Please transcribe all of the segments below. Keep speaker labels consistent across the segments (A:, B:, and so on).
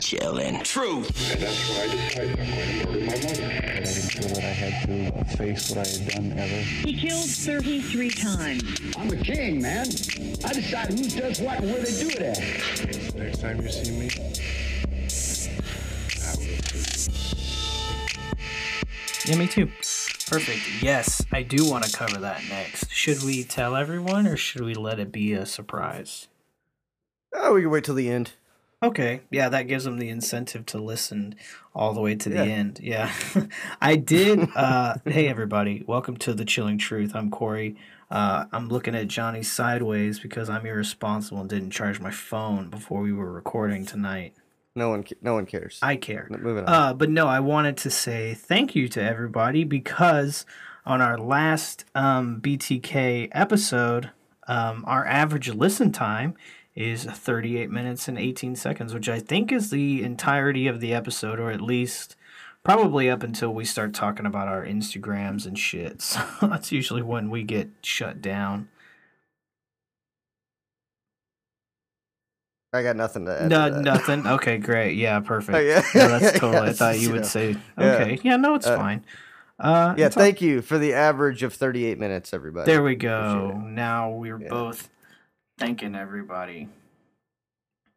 A: Chillin'. Truth.
B: And that's when I decided I'm going to murder my mother.
C: I didn't feel that I had to face what I had done ever.
D: He killed 33 times.
E: I'm a king, man. I decide who does what and where they do it at.
B: Next time you see me, I will too.
F: Yeah, me too. Perfect. Yes, I do want to cover that next. Should we tell everyone or should we let it be a surprise?
G: Oh, we can wait till the end.
F: Okay, yeah, that gives them the incentive to listen all the way to the
G: Yeah.
F: end. Yeah, I did. Uh, hey, everybody, welcome to the Chilling Truth. I'm Corey. Uh, I'm looking at Johnny sideways because I'm irresponsible and didn't charge my phone before we were recording tonight.
G: No one, no one cares.
F: I care.
G: Moving on.
F: Uh, but no, I wanted to say thank you to everybody because on our last um, BTK episode, um, our average listen time is 38 minutes and 18 seconds, which I think is the entirety of the episode, or at least probably up until we start talking about our Instagrams and shit. So that's usually when we get shut down.
G: I got nothing to add.
F: No,
G: to
F: nothing. Okay, great. Yeah, perfect.
G: Oh, yeah.
F: No, that's
G: Yeah,
F: totally. I thought you
G: you
F: would
G: know,
F: say, okay. Yeah, no, it's
G: Uh,
F: fine. Uh,
G: Yeah,
F: it's all-
G: thank you for the average of 38 minutes, everybody.
F: There we go. Now we're
G: Yeah.
F: both thanking everybody.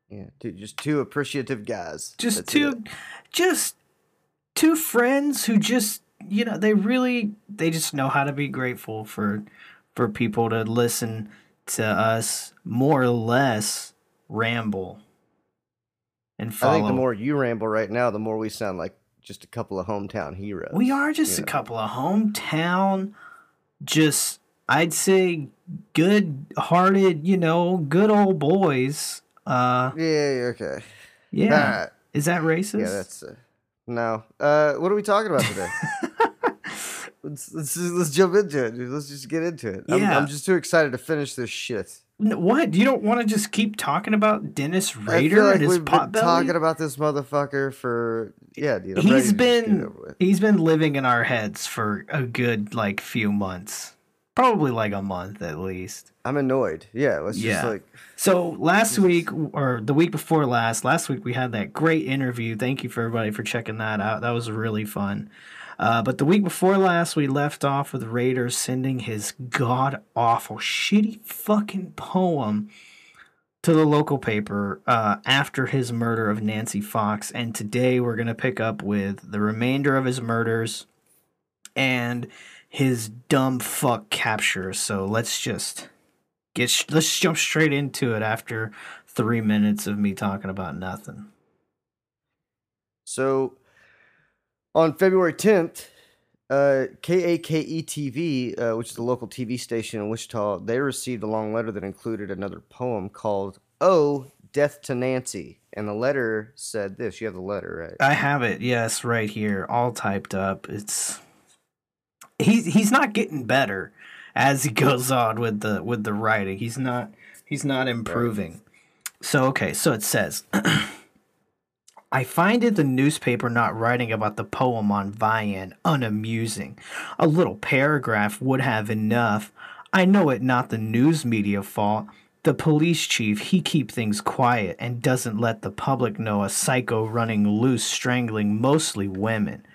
G: Yeah, two, just two appreciative guys.
F: Just
G: That's
F: two,
G: it.
F: just two friends who just you know they really they just know how to be grateful for for people to listen to us more or less ramble and follow.
G: I think the more you ramble right now, the more we sound like just a couple of hometown heroes.
F: We are just a
G: know?
F: couple of hometown, just I'd say good-hearted, you know, good old boys. Uh,
G: Yeah, yeah, okay.
F: yeah.
G: Nah,
F: Is that racist?
G: yeah, that's uh, no. Uh, what are we talking about today? let's let's just, let's jump into it, dude. Let's just get into it. I'm, I'm just too excited to finish this shit.
F: What? You don't want to just keep talking about Dennis Rader
G: like
F: and his
G: we've
F: pot
G: been talking about this motherfucker for yeah, dude. I'm
F: He's
G: to just get it
F: been he's been living in our heads for a good like few months, probably like a month at least.
G: I'm annoyed. Yeah, let's just like
F: So last week or the week before last, last week we had that great interview. Thank you for everybody for checking that out. That was really fun. Uh, but the week before last, we left off with Rader sending his god awful, shitty fucking poem to the local paper uh, after his murder of Nancy Fox. And today we're going to pick up with the remainder of his murders and his dumb fuck capture. So let's just get sh- let's jump straight into it after three minutes of me talking about nothing.
G: So, on February 10th, uh, KAKE TV, uh, which is the local TV station in Wichita, they received a long letter that included another poem called "Oh, Death to Nancy," and the letter said this. You have the letter, right?
F: I have it, yes, right here, all typed up. It's he's he's not getting better as he goes on with the with the writing. He's not he's not improving. So okay, so it says I find it the newspaper not writing about the poem on Vian unamusing. A little paragraph would have enough. I know it not the news media fault. The police chief, he keep things quiet and doesn't let the public know a psycho running loose strangling mostly women.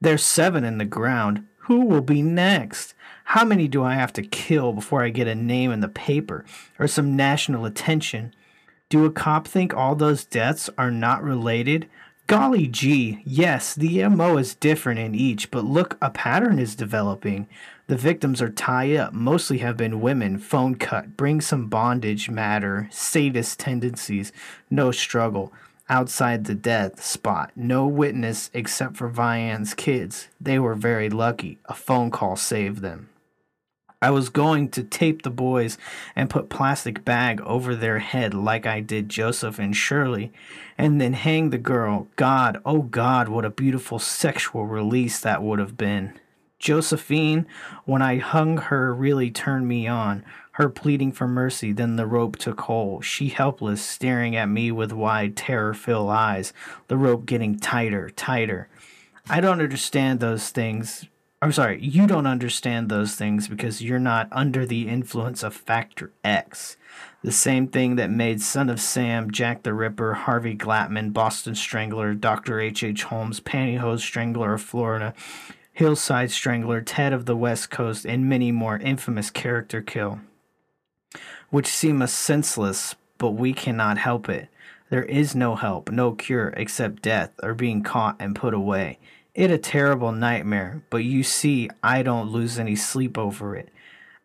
F: There's seven in the ground. Who will be next? How many do I have to kill before I get a name in the paper or some national attention? Do a cop think all those deaths are not related? Golly gee, yes, the MO is different in each, but look, a pattern is developing. The victims are tied up, mostly have been women, phone cut, bring some bondage matter, sadist tendencies, no struggle. Outside the death spot, no witness except for Vian's kids. They were very lucky. A phone call saved them. I was going to tape the boys and put plastic bag over their head like I did Joseph and Shirley, and then hang the girl. God, oh God, what a beautiful sexual release that would have been. Josephine, when I hung her, really turned me on. Her pleading for mercy, then the rope took hold. She helpless, staring at me with wide, terror filled eyes, the rope getting tighter, tighter. I don't understand those things, I'm sorry, you don't understand those things because you're not under the influence of Factor X. The same thing that made Son of Sam, Jack the Ripper, Harvey Glatman, Boston Strangler, Dr. H.H. H. Holmes, Pantyhose Strangler of Florida, Hillside Strangler, Ted of the West Coast, and many more infamous character kill, which seem us senseless, but we cannot help it. There is no help, no cure, except death or being caught and put away. It a terrible nightmare, but you see, I don't lose any sleep over it.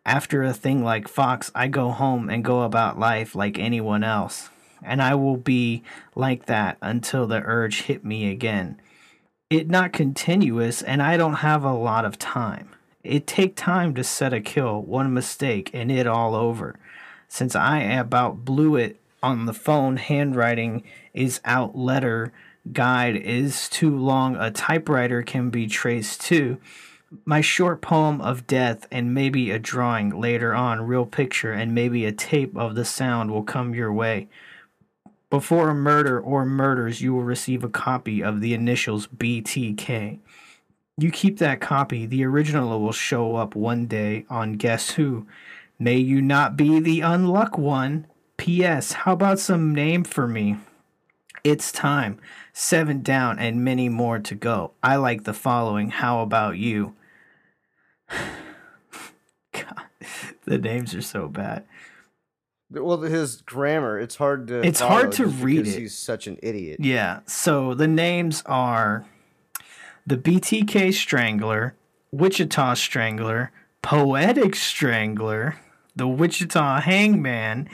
F: After a thing like Fox, I go home and go about life like anyone else. And I will be like that until the urge hit me again. It not continuous, and I don't have a lot of time. It take time to set a kill, one mistake, and it all over. Since I about blew it on the phone, handwriting is out letter guide is too long, a typewriter can be traced too. My short poem of death and maybe a drawing later on, real picture, and maybe a tape of the sound will come your way. Before a murder or murders, you will receive a copy of the initials BTK. You keep that copy, the original will show up one day on Guess Who. May you not be the unluck one. P.S. How about some name for me? It's time. Seven down and many more to go. I like the following. How about you? God, the names are so bad.
G: Well, his grammar, it's hard to.
F: It's hard to read it.
G: He's such an idiot.
F: Yeah. So the names are the BTK Strangler, Wichita Strangler, Poetic Strangler, the Wichita Hangman,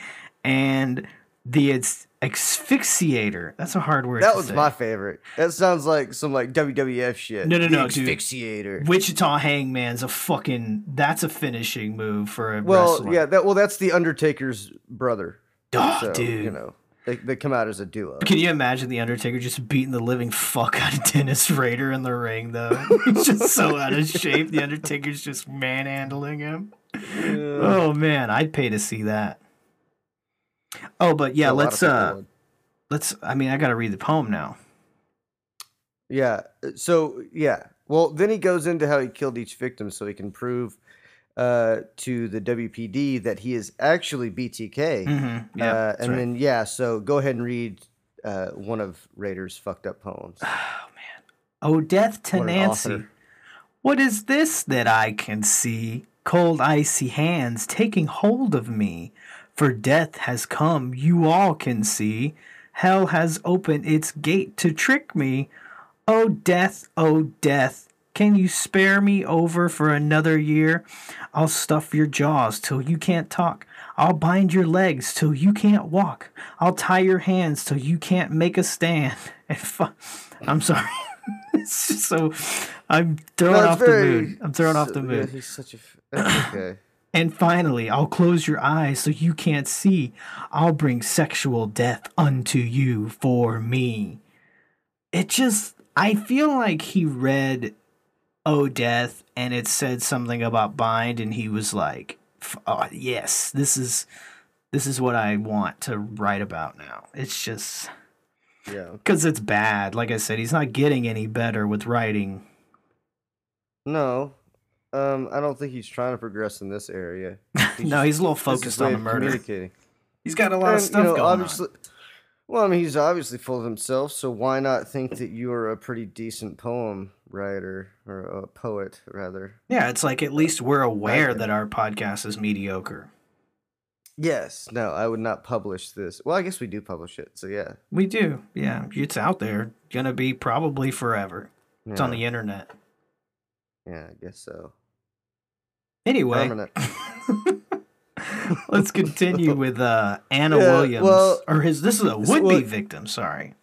F: and the Ex- Asphyxiator. That's a hard word.
G: That
F: to
G: was
F: say.
G: my favorite. That sounds like some like WWF shit.
F: No, no,
G: The
F: no, dude.
G: Asphyxiator.
F: Wichita Hangman's a fucking. That's a finishing move for a
G: Well,
F: wrestler.
G: yeah, that well, that's the Undertaker's brother.
F: Oh,
G: So
F: dude.
G: you know, they they come out as a duo.
F: Can you imagine the Undertaker just beating the living fuck out of Dennis Rader in the ring, though? He's just so out of shape. The Undertaker's just manhandling him. Oh man, I'd pay to see that. Oh, but yeah,
G: A lot of
F: let's uh,
G: would.
F: let's. I mean, I gotta read the poem now.
G: Yeah. uh, So yeah. Well, then he goes into how he killed each victim, so he can prove uh, to the WPD that he is actually BTK.
F: Mm-hmm. Yeah,
G: uh, and
F: right.
G: then yeah. So go ahead and read uh, one of Rader's fucked up poems.
F: Oh, man. Oh, death to
G: What
F: Nancy. What is this that I can see? Cold, icy hands taking hold of me. For death has come, you all can see. Hell has opened its gate to trick me. Oh, death, oh, death. Can you spare me over for another year? I'll stuff your jaws till you can't talk. I'll bind your legs till you can't walk. I'll tie your hands till you can't make a stand. And fu- I'm sorry. so I'm throwing
G: No,
F: off
G: very-
F: the mood. I'm throwing off the
G: so-
F: mood.
G: Yeah, he's such a. f- okay.
F: And finally, I'll close your eyes so you can't see. I'll bring sexual death unto you for me. It just, I feel like he read Oh Death and it said something about bind, and he was like, oh, yes, this is. This is what I want to write about now. It's just
G: Yeah.
F: because it's bad. Like I said, he's not getting any better with writing.
G: No. Um, I don't think he's trying to progress in this area.
F: no, he's a little focused on the murder.
G: Communicating.
F: He's got a lot of stuff
G: you know,
F: going
G: obviously, Well, I mean, he's obviously full of himself, so why not think that you are a pretty decent poem writer or a poet, rather?
F: Yeah, it's like at least we're aware that our podcast is mediocre.
G: Yes. No, I would not publish this. Well, I guess we do publish it, so yeah.
F: We do. Yeah, it's out there. Gonna be probably forever. It's on the internet.
G: Yeah, I guess so.
F: Anyway, let's continue with uh, Anna
G: Yeah,
F: Williams,
G: well,
F: or his. This is a would-be
G: what-
F: victim. Sorry.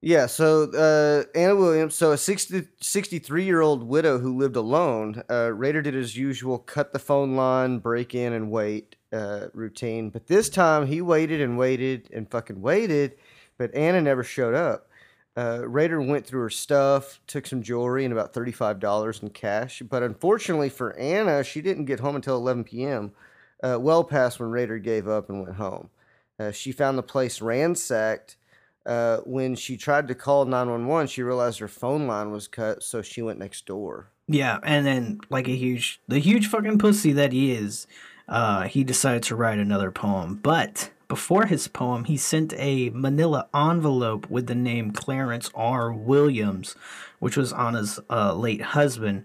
G: Yeah, so uh, Anna Williams, so a 60, 63 year old widow who lived alone, uh, Rader did his usual cut the phone line, break in, and wait uh, routine. But this time he waited and waited and fucking waited, but Anna never showed up. Uh, Rader went through her stuff, took some jewelry and about $35 in cash. But unfortunately for Anna, she didn't get home until 11 p.m., uh, well past when Rader gave up and went home. Uh, she found the place ransacked. Uh, when she tried to call 911, she realized her phone line was cut, so she went next door.
F: Yeah, and then like a huge, the huge fucking pussy that he is, uh, he decided to write another poem. But before his poem, he sent a Manila envelope with the name Clarence R. Williams, which was on his uh, late husband.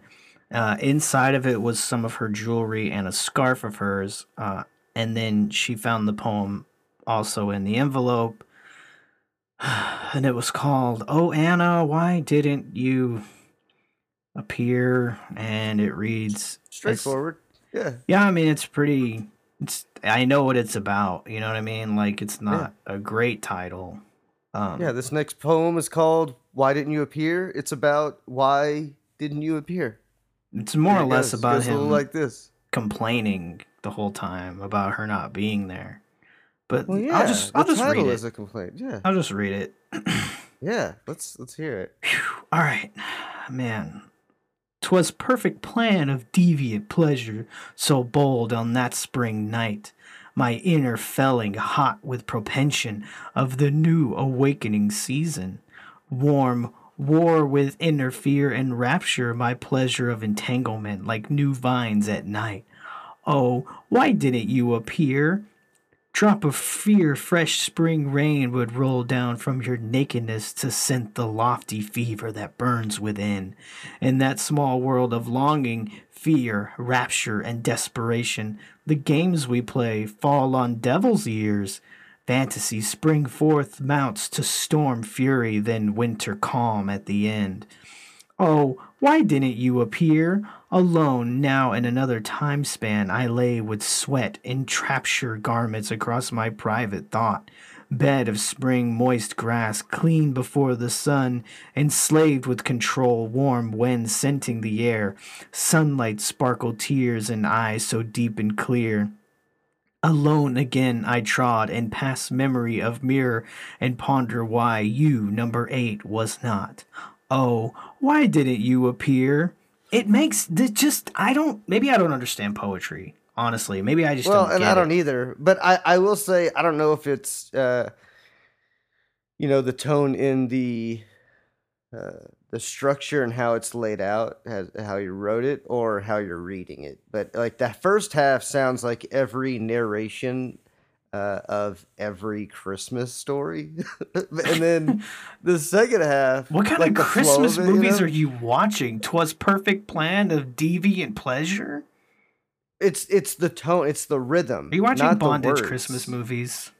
F: Uh, inside of it was some of her jewelry and a scarf of hers. Uh, and then she found the poem also in the envelope. And it was called, Oh, Anna, why didn't you appear? And it reads,
G: Straightforward. Yeah.
F: yeah, I mean it's pretty. It's I know what it's about. You know what I mean? Like it's not a great title. Um,
G: Yeah, this next poem is called "Why Didn't You Appear?" It's about why didn't you appear?
F: it's more or less
G: goes.
F: about
G: Goes
F: him
G: like this.
F: complaining the whole time about her not being there. But
G: Well, yeah,
F: I'll just I'll just
G: title
F: read
G: is
F: it.
G: a complaint. Yeah,
F: I'll just read it.
G: yeah. Let's let's hear it.
F: All right, man. 'Twas perfect plan of deviant pleasure, so bold on that spring night. My inner felling hot with propension of the new awakening season. Warm war with inner fear and rapture, my pleasure of entanglement like new vines at night. Oh, why didn't you appear? Drop of fear, fresh spring rain would roll down from your nakedness to scent the lofty fever that burns within. In that small world of longing, fear, rapture, and desperation, the games we play fall on devil's ears. Fantasy spring forth mounts to storm fury, then winter calm at the end. Oh, why didn't you appear? Alone now in another time span, I lay with sweat in trapture garments across my private thought. Bed of spring moist grass, clean before the sun, enslaved with control, warm wind scenting the air, sunlight sparkle tears in eyes so deep and clear. Alone again I trod and past memory of mirror and ponder why you, number eight, was not. Oh, why didn't you appear? It makes this just I don't maybe I don't understand poetry. Honestly, maybe I just
G: well,
F: don't
G: and I don't
F: it.
G: either. But I, I will say I don't know if it's uh, you know the tone in the uh, the structure and how it's laid out, has, how you wrote it, or how you're reading it. But like that first half sounds like every narration uh, of every Christmas story, and then the second half.
F: What kind
G: like
F: of Christmas
G: of it, you
F: movies
G: know?
F: are you watching? Twas perfect plan of deviant pleasure?
G: It's it's the tone, it's the rhythm.
F: Are you watching bondage. Christmas movies?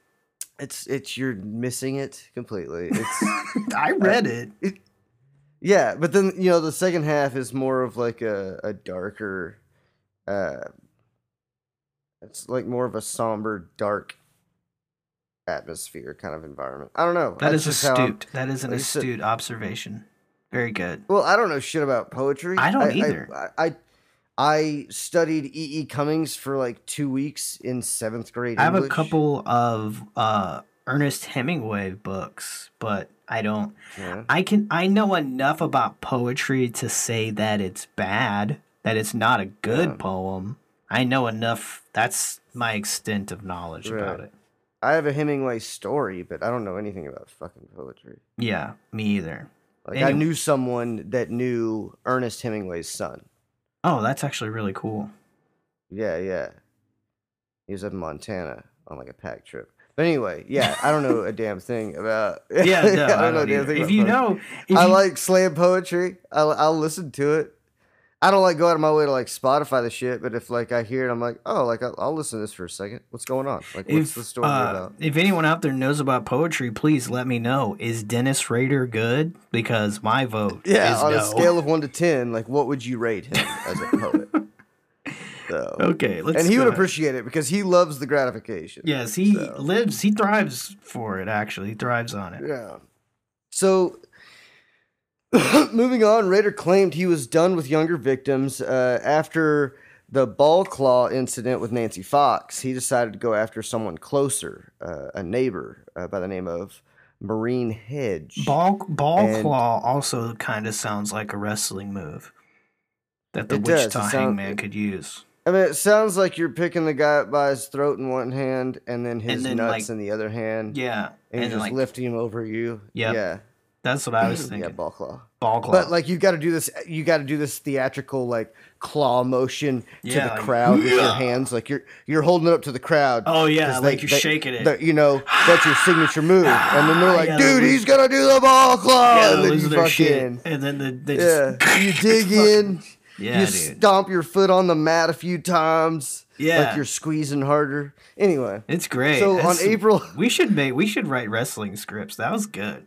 G: It's it's you're missing it completely. It's
F: I read it.
G: yeah, but then you know the second half is more of like a a darker. uh It's like more of a somber, dark atmosphere kind of environment. I don't know.
F: That
G: That's
F: is
G: just how I'm-
F: astute. That is an
G: like you said-
F: astute observation. Very good.
G: Well, I don't know shit about poetry.
F: I don't
G: I,
F: either.
G: I, I I studied E. E. Cummings for like two weeks in seventh grade.
F: I have a couple of uh, Ernest Hemingway books, but I don't.
G: Yeah.
F: I can. I know enough about poetry to say that it's bad. That it's not a good
G: Yeah.
F: poem. I know enough. That's my extent of knowledge about it.
G: I have a Hemingway story, but I don't know anything about fucking poetry.
F: Yeah, me either.
G: Like I knew someone that knew Ernest Hemingway's son.
F: Oh, that's actually really cool.
G: Yeah, yeah. He was in Montana on like a pack trip. But anyway, yeah, I don't know a damn thing about.
F: Yeah, no, I don't
G: a damn thing
F: If you
G: poetry.
F: know, if
G: I
F: you-
G: like slam poetry. I'll, I'll listen to it. I don't like go out of my way to like Spotify the shit, but if like I hear it, I'm like, oh, like I'll, I'll listen to this for a second. What's going on? Like, what's
F: if
G: the story
F: uh,
G: about?
F: if anyone out there knows about poetry, please let me know. Is Dennis Rader good? Because my vote
G: Yeah,
F: is
G: on
F: no.
G: a scale of one to ten, like what would you rate him as a poet? so,
F: okay, let's.
G: and he would appreciate it because he loves the gratification.
F: Yes, he
G: So.
F: lives. He thrives for it. Actually, he thrives on it.
G: Yeah. So, moving on, Rader claimed he was done with younger victims uh, after the ball claw incident with Nancy Fox. He decided to go after someone closer, uh, a neighbor uh, by the name of Marine Hedge.
F: Ball ball
G: And-
F: claw also kind of sounds like a wrestling move that the
G: It does, it
F: Wichita
G: sound-
F: Hangman could use.
G: I mean, it sounds like you're picking the guy up by his throat in one hand and then his
F: then,
G: nuts
F: like-
G: in the other hand.
F: Yeah,
G: And,
F: and
G: just
F: like
G: lifting him over you.
F: Yep.
G: Yeah.
F: That's what I was thinking.
G: yeah, ball claw.
F: Ball claw.
G: But like you got to do this, you got to do this theatrical like claw motion to
F: Yeah,
G: the
F: like,
G: crowd with your hands, like you're you're holding it up to the crowd.
F: Oh, yeah, like you're shaking it.
G: you know, that's your signature move, and then they're like,
F: Yeah,
G: "Dude,
F: they
G: he's gonna do the ball claw,"
F: yeah,
G: and then you
F: their shit. And then the, they
G: yeah, you dig in,
F: Yeah,
G: you
F: dude.
G: stomp your foot on the mat a few times,
F: Yeah.
G: like you're squeezing harder. Anyway,
F: It's great.
G: So on April-
F: we should make we should write wrestling scripts. That was good.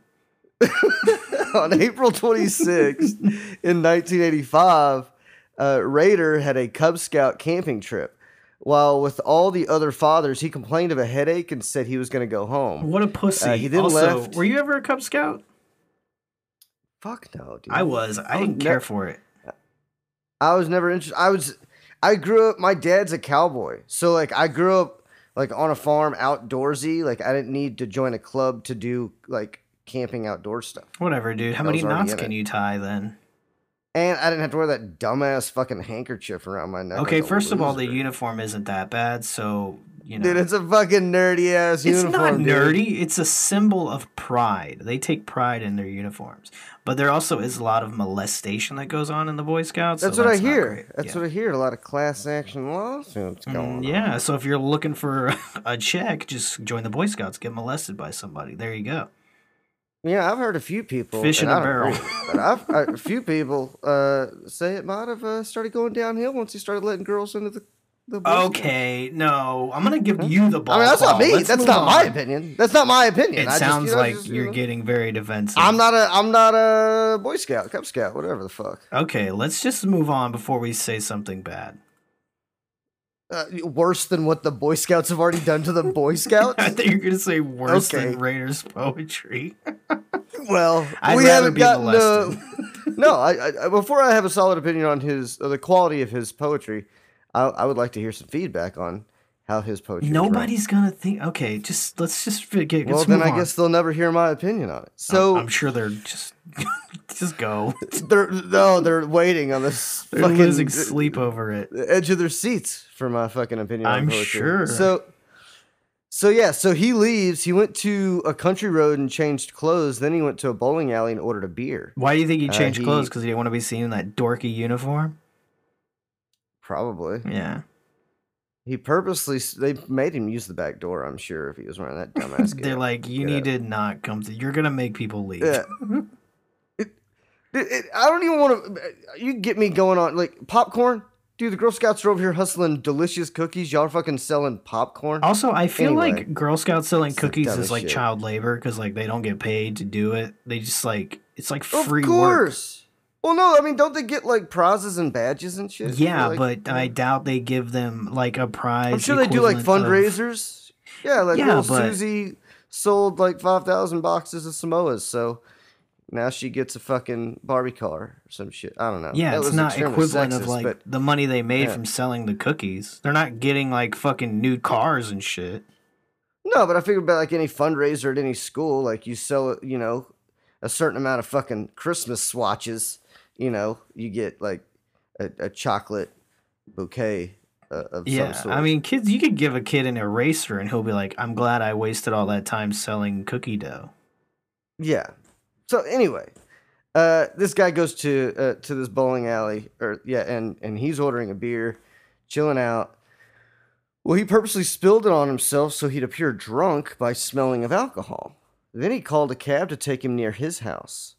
G: on April 26th in 1985, uh, Rader had a Cub Scout camping trip. While with all the other fathers, he complained of a headache and said he was going to go home.
F: What a pussy.
G: Uh, he then
F: also,
G: left-
F: were you ever a Cub Scout?
G: Fuck no, dude.
F: I was. I
G: Oh,
F: didn't
G: ne-
F: care for it.
G: I was never interested. I was, I grew up. My dad's a cowboy, so like I grew up like on a farm, outdoorsy. Like I didn't need to join a club to do like camping outdoor stuff,
F: Whatever, dude. How many knots can
G: it.
F: you tie then?
G: and I didn't have to wear that dumbass fucking handkerchief around my neck.
F: Okay, first of all, the uniform isn't that bad, so you know.
G: dude, it's a fucking nerdy ass
F: It's
G: uniform.
F: not
G: dude.
F: nerdy. It's a symbol of pride. They take pride in their uniforms. But there also is a lot of molestation that goes on in the Boy Scouts. so
G: That's what I hear. That's
F: yeah.
G: what I hear. A lot of class action lawsuits going on.
F: Mm, Yeah, so if you're looking for a check, just join the Boy Scouts. Get molested by somebody. There you go.
G: Yeah, I've heard a few people.
F: Fish in a barrel.
G: agree, but I've, I, a few people uh, say it might have uh, started going downhill once he started letting girls into the. the.
F: Okay, no, I'm gonna give you the ball.
G: I mean, that's not me.
F: Let's
G: that's not my opinion. That's not my opinion.
F: It
G: I just, you
F: sounds
G: know,
F: like
G: just, you
F: you're
G: know,
F: getting very defensive.
G: I'm not a. I'm not a Boy Scout, Cub Scout, whatever the fuck.
F: Okay, let's just move on before we say something bad.
G: Uh, worse than what the Boy Scouts have already done to the Boy Scouts.
F: I thought you were gonna say worse
G: Okay.
F: than Rader's poetry.
G: Well,
F: I'd
G: we haven't
F: be
G: gotten. Uh, no, I, I before I have a solid opinion on his uh, the quality of his poetry, I, I would like to hear some feedback on how his poetry.
F: Nobody's gonna think. Okay, just let's just forget.
G: Well, then I
F: on.
G: guess they'll never hear my opinion on it. So
F: I'm sure they're just just go.
G: they're no, they're waiting on this
F: They're
G: fucking
F: losing sleep over it.
G: the edge of their seats for my fucking opinion.
F: I'm
G: poetry.
F: sure.
G: So, so yeah, so he leaves. He went to a country road and changed clothes. Then he went to a bowling alley and ordered a beer.
F: Why do you think he
G: Uh,
F: changed
G: he-
F: clothes? Because he didn't want to be seen in that dorky uniform.
G: Probably.
F: Yeah.
G: He purposely they made him use the back door. I'm sure if he was wearing that dumbass.
F: They're
G: getup.
F: like, you need to not come to. You're gonna make people leave.
G: Yeah. It- it- I don't even want to. Uh, you get me going on like popcorn, dude. The Girl Scouts are over here hustling delicious cookies. Y'all are fucking selling popcorn.
F: Also, I feel
G: Anyway.
F: like Girl Scouts selling cookies is like
G: shit.
F: child labor because like they don't get paid to do it. They just like it's like
G: of
F: free work.
G: Well, no, I mean, don't they get like prizes and badges and shit?
F: Yeah,
G: Like,
F: but I doubt they give them like a prize.
G: I'm sure they do like
F: equivalent of-
G: fundraisers. Yeah, like
F: Yeah,
G: little
F: but-
G: Susie sold like five thousand boxes of Samoas, so now she gets a fucking Barbie car or some shit. I don't know.
F: Yeah,
G: That
F: it's not equivalent of
G: sexist,
F: like
G: but
F: the money they made
G: Yeah.
F: from selling the cookies. They're not getting like fucking new cars and shit.
G: no, but I figured about like any fundraiser at any school, like you sell, you know, a certain amount of fucking Christmas swatches. You know, you get like a, a chocolate bouquet uh, of
F: Yeah,
G: some sort.
F: I mean, kids, you could give a kid an eraser and he'll be like, "I'm glad I wasted all that time selling cookie dough."
G: Yeah. So anyway, uh, this guy goes to uh, to this bowling alley, or yeah, and and he's ordering a beer, chilling out. Well, he purposely spilled it on himself so he'd appear drunk by smelling of alcohol. Then he called a cab to take him near his house.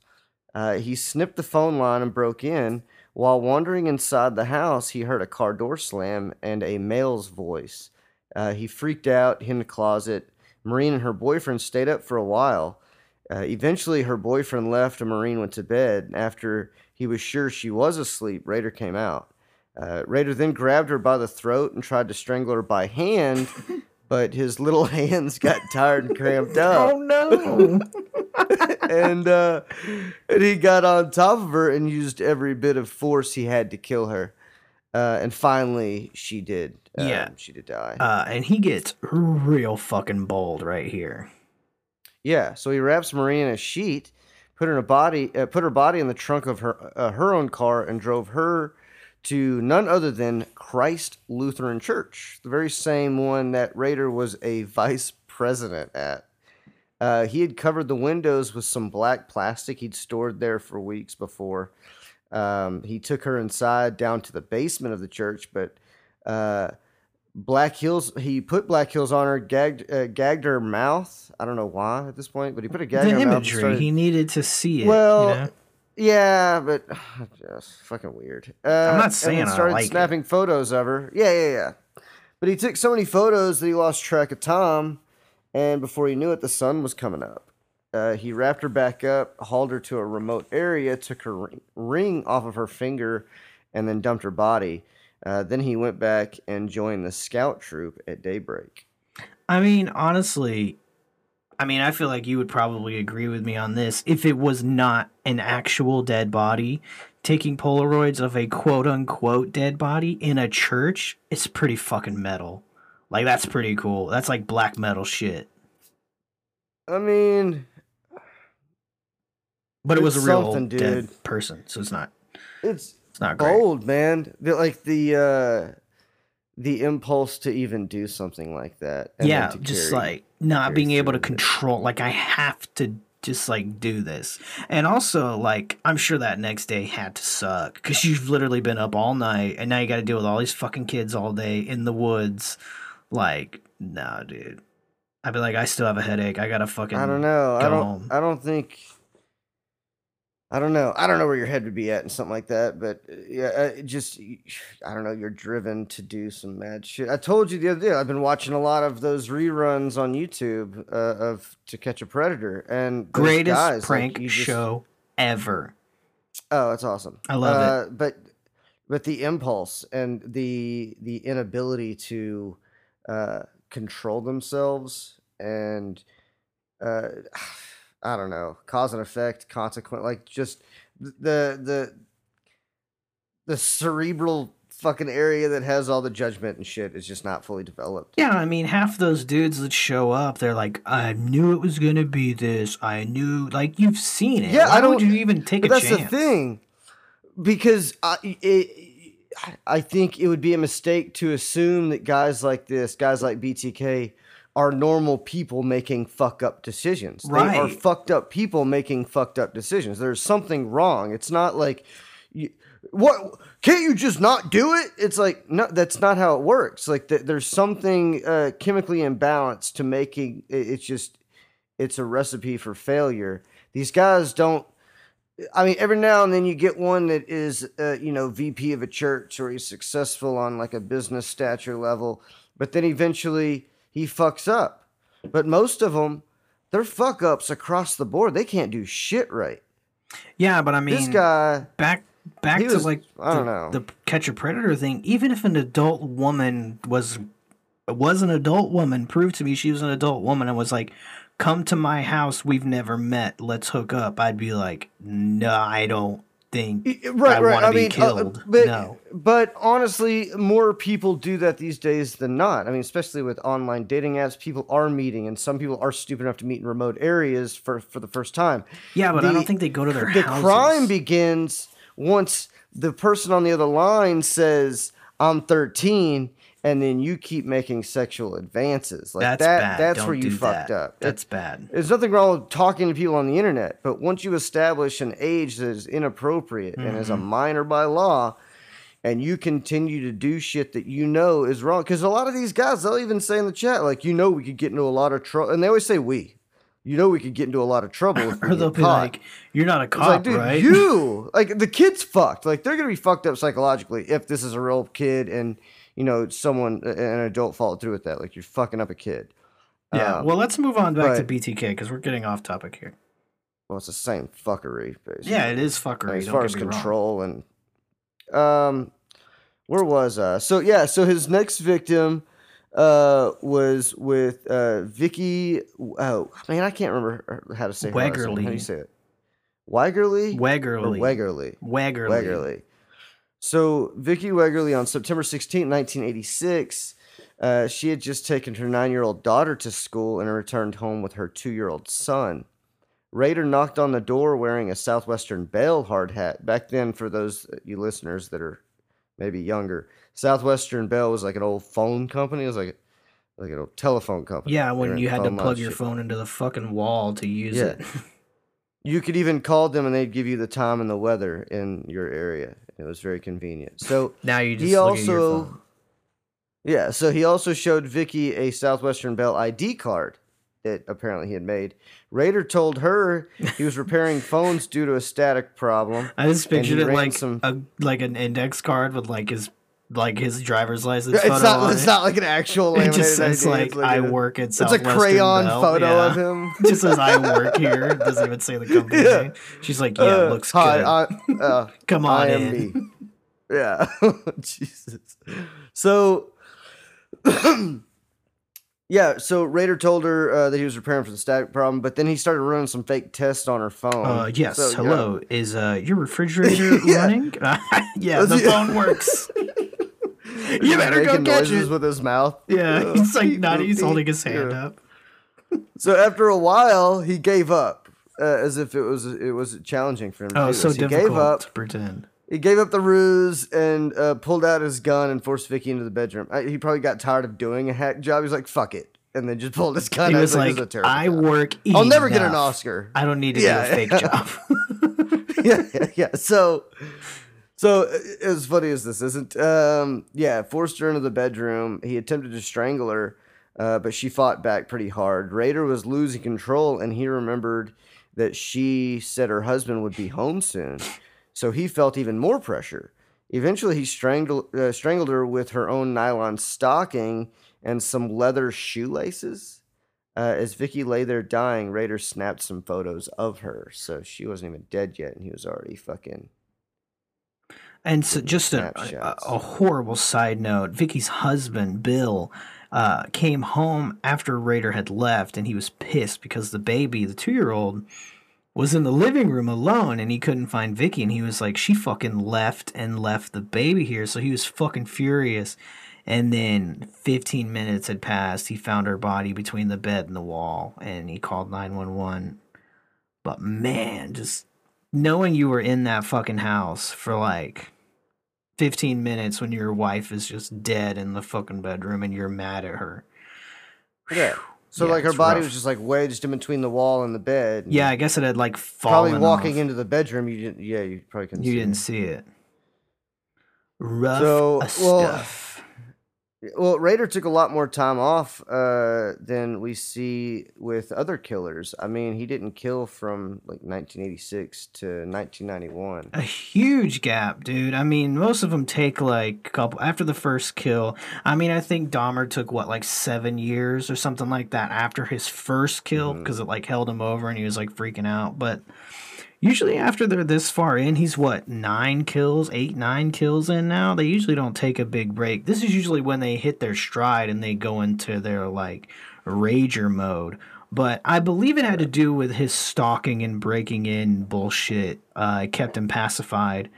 G: Uh, he snipped the phone line and broke in. While wandering inside the house, he heard a car door slam and a male's voice. Uh, he freaked out, hid in the closet. Marine and her boyfriend stayed up for a while. Uh, eventually, her boyfriend left and Marine went to bed. After he was sure she was asleep, Rader came out. Uh, Rader then grabbed her by the throat and tried to strangle her by hand, but his little hands got tired and cramped up.
F: Oh no!
G: and, uh, and he got on top of her and used every bit of force he had to kill her. Uh, and finally, she did. Um,
F: Yeah.
G: she did die.
F: uh, and he gets real fucking bold right here.
G: Yeah, so he wraps Marie in a sheet, put her in a body, uh, put her body in the trunk of her uh, her own car, and drove her to none other than Christ Lutheran Church, the very same one that Rader was a vice president at. Uh, he had covered the windows with some black plastic he'd stored there for weeks before. Um, he took her inside down to the basement of the church, but uh, Black Hills. He put Black Hills on her, gagged uh, gagged her mouth. I don't know why at this point, but he put a gag
F: the
G: on her mouth.
F: imagery,
G: started-
F: he needed to see it.
G: well,
F: you know?
G: Yeah, but just fucking weird. Uh, I'm
F: not
G: and
F: saying
G: then
F: I
G: started
F: like it.
G: snapping photos of her. Yeah, yeah, yeah. But he took so many photos that he lost track of time, and before he knew it, the sun was coming up. Uh, he wrapped her back up, hauled her to a remote area, took her ring, ring off of her finger, and then dumped her body. Uh, then he went back and joined the scout troop at daybreak.
F: I mean, honestly, I mean, I feel like you would probably agree with me on this. If it was not an actual dead body, taking Polaroids of a quote unquote dead body in a church, it's pretty fucking metal. Like, that's pretty cool. That's like black metal shit.
G: I mean,
F: But it was a real dead
G: dude.
F: person, so it's not
G: it's
F: it's not great.
G: bold, man. Like the uh the impulse to even do something like that. and
F: yeah, just
G: carry-
F: like not being able to
G: with it.
F: control. Like I have to just like do this, and also like I'm sure that next day had to suck because you've literally been up all night, and now you got to deal with all these fucking kids all day in the woods. Like, nah, dude. I'd be like, I still have a headache. I gotta fucking.
G: I don't know. I don't.
F: home.
G: I don't think. I don't know. I don't know where your head would be at and something like that. But uh, yeah, uh, it just I don't know. You're driven to do some mad shit. I told you the other day. I've been watching a lot of those reruns on YouTube uh, of To Catch a Predator and
F: Greatest
G: guys, like,
F: prank
G: just-
F: show ever.
G: Oh, it's awesome.
F: I love it.
G: uh, But but the impulse and the the inability to uh, control themselves and uh, I don't know cause and effect, consequent, like just the the the cerebral fucking area that has all the judgment and shit is just not fully developed.
F: Yeah, I mean, half those dudes that show up, they're like, I knew it was gonna be this. I knew, like, you've seen it.
G: Yeah,
F: Why
G: I don't-
F: you even take
G: But
F: a
G: that's
F: chance?
G: the thing, because I it, I think it would be a mistake to assume that guys like this, guys like BTK, are normal people making fuck up decisions. They are fucked up people making fucked up decisions. There's something wrong. It's not like you, what can't you just not do it? It's like no, that's not how it works. Like th- there's something uh, chemically imbalanced to making it, it's just it's a recipe for failure. These guys don't. I mean, every now and then you get one that is, uh, you know, VP of a church or he's successful on like a business stature level, but then eventually he fucks up. But most of them, they're fuck ups across the board. They can't do shit right.
F: Yeah, but I mean,
G: this guy,
F: back back to
G: was-
F: like
G: I don't
F: the,
G: know.
F: the catch a predator thing. Even if an adult woman was was an adult woman, proved to me she was an adult woman, and was like, "Come to my house. We've never met. Let's hook up." I'd be like, "No, I don't think
G: right,
F: I
G: right.
F: want to
G: I
F: be
G: mean, uh, but,
F: no,
G: but honestly, more people do that these days than not. I mean, especially with online dating apps, people are meeting, and some people are stupid enough to meet in remote areas for for the first time.
F: yeah, but I don't think they go to their
G: the
F: houses.
G: crime begins once the person on the other line says i'm 13 and then you keep making sexual advances like
F: that's
G: that
F: bad.
G: that's
F: Don't
G: where you fucked
F: that.
G: up
F: That's
G: It-
F: bad.
G: there's nothing wrong with talking to people on the internet but once you establish an age that is inappropriate and is a
F: Mm-hmm.
G: minor by law and you continue to do shit that you know is wrong because a lot of these guys they'll even say in the chat like you know we could get into a lot of trouble and they always say we you know we could get into a lot of trouble if we
F: Or they'll be
G: caught.
F: like, "You're not a cop,
G: like, dude,
F: right?"
G: you like the kid's fucked. Like they're gonna be fucked up psychologically if this is a real kid and you know someone an adult followed through with that. Like you're fucking up a kid.
F: yeah.
G: Um,
F: well, let's move on back to BTK because we're getting off topic here.
G: well, it's the same fuckery. Basically.
F: Yeah, it is
G: Like,
F: fuckery.
G: as far as
F: me wrong.
G: control and um, where was uh? So yeah, so his next victim uh was with uh Vicky. Oh man, I can't remember how to say her. How do you say it? Weigerly. Or
F: Weggerly.
G: Weggerly.
F: Weggerly.
G: So Vicky Wegerly on September 16, 1986, uh, she had just taken her nine-year-old daughter to school and returned home with her two-year-old son. Rader knocked on the door wearing a Southwestern Bell hard hat. Back then, for those uh, you listeners that are maybe younger, Southwestern Bell was like an old phone company. It was like like a telephone company.
F: Yeah, when you had to plug your
G: shit.
F: phone into the fucking wall to use
G: Yeah.
F: it.
G: You could even call them and they'd give you the time and the weather in your area. It was very convenient. So
F: now you just
G: he
F: look at your
G: also yeah, so he also showed Vicky a Southwestern Bell ID card that apparently he had made. Rader told her he was repairing phones due to a static problem.
F: I just pictured it like
G: some-
F: a like an index card with like his like his driver's license.
G: It's
F: photo
G: not it's
F: it.
G: not like an actual
F: It just says
G: ID,
F: like,
G: it's
F: I
G: a-
F: work at
G: It's a crayon
F: Bell."
G: photo
F: Yeah.
G: of him.
F: just says I work here. It doesn't even say the company
G: Yeah.
F: name. She's like, yeah,
G: Uh,
F: it looks
G: hi,
F: good.
G: I, uh,
F: Come on in.
G: me. Yeah. Jesus. So, yeah. So Rader told her uh, that he was repairing for the static problem, but then he started running some fake tests on her phone.
F: Uh, yes.
G: So, yeah.
F: hello. Is uh your refrigerator running? yeah, the phone works. You better go catch
G: noises
F: it.
G: with his mouth.
F: yeah, he's like not. He's holding his hand
G: yeah.
F: up.
G: So after a while, he gave up, uh, as if it was it was challenging for him. To
F: Oh,
G: do
F: so
G: this. He
F: difficult
G: gave up.
F: to pretend.
G: He gave up the ruse and uh, pulled out his gun and forced Vicky into the bedroom. I, he probably got tired of doing a hack job. He's like, "Fuck it," and then just pulled his gun.
F: He
G: out.
F: was like,
G: "This is a
F: I
G: job."
F: work.
G: I'll never get an. Oscar.
F: I don't need to
G: Yeah,
F: do a fake job.
G: yeah, yeah, yeah. So, so uh, as funny as this isn't, um, yeah, forced her into the bedroom. He attempted to strangle her, uh, but she fought back pretty hard. Rader was losing control, and he remembered that she said her husband would be home soon, so he felt even more pressure. Eventually, he strangled uh, strangled her with her own nylon stocking and some leather shoelaces. Uh, as Vicky lay there dying, Rader snapped some photos of her, so she wasn't even dead yet, and he was already fucking.
F: And so, just a, a, a horrible side note: Vicky's husband, Bill, uh, came home after Rader had left, and he was pissed because the baby, the two-year-old, was in the living room alone, and he couldn't find Vicky, and he was like, "She fucking left and left the baby here," so he was fucking furious. And then 15 minutes had passed. He found her body between the bed and the wall, and he called 911. But man, just knowing you were in that fucking house for like 15 minutes when your wife is just dead in the fucking bedroom and you're mad at her.
G: Yeah. So
F: Yeah,
G: like her body
F: rough.
G: was just like wedged in between the wall and the bed. and
F: Yeah, I guess it had like fallen.
G: Probably walking
F: off.
G: into the bedroom, you didn't. Yeah, you probably couldn't.
F: You
G: see
F: didn't
G: it.
F: see it. Rough
G: So, well,
F: stuff.
G: Well, Rader took a lot more time off uh, than we see with other killers. I mean, he didn't kill from like 1986 to 1991.
F: A huge gap, dude. I mean, most of them take like a couple after the first kill. I mean, I think Dahmer took what like seven years or something like that after his first kill
G: Mm-hmm.
F: because it like held him over and he was like freaking out. But usually after they're this far in, he's what nine kills, eight, nine kills in now. They usually don't take a big break. This is usually when they hit their stride and they go into their like rager mode. But I believe it had to do with his stalking and breaking in bullshit. Uh, kept him pacified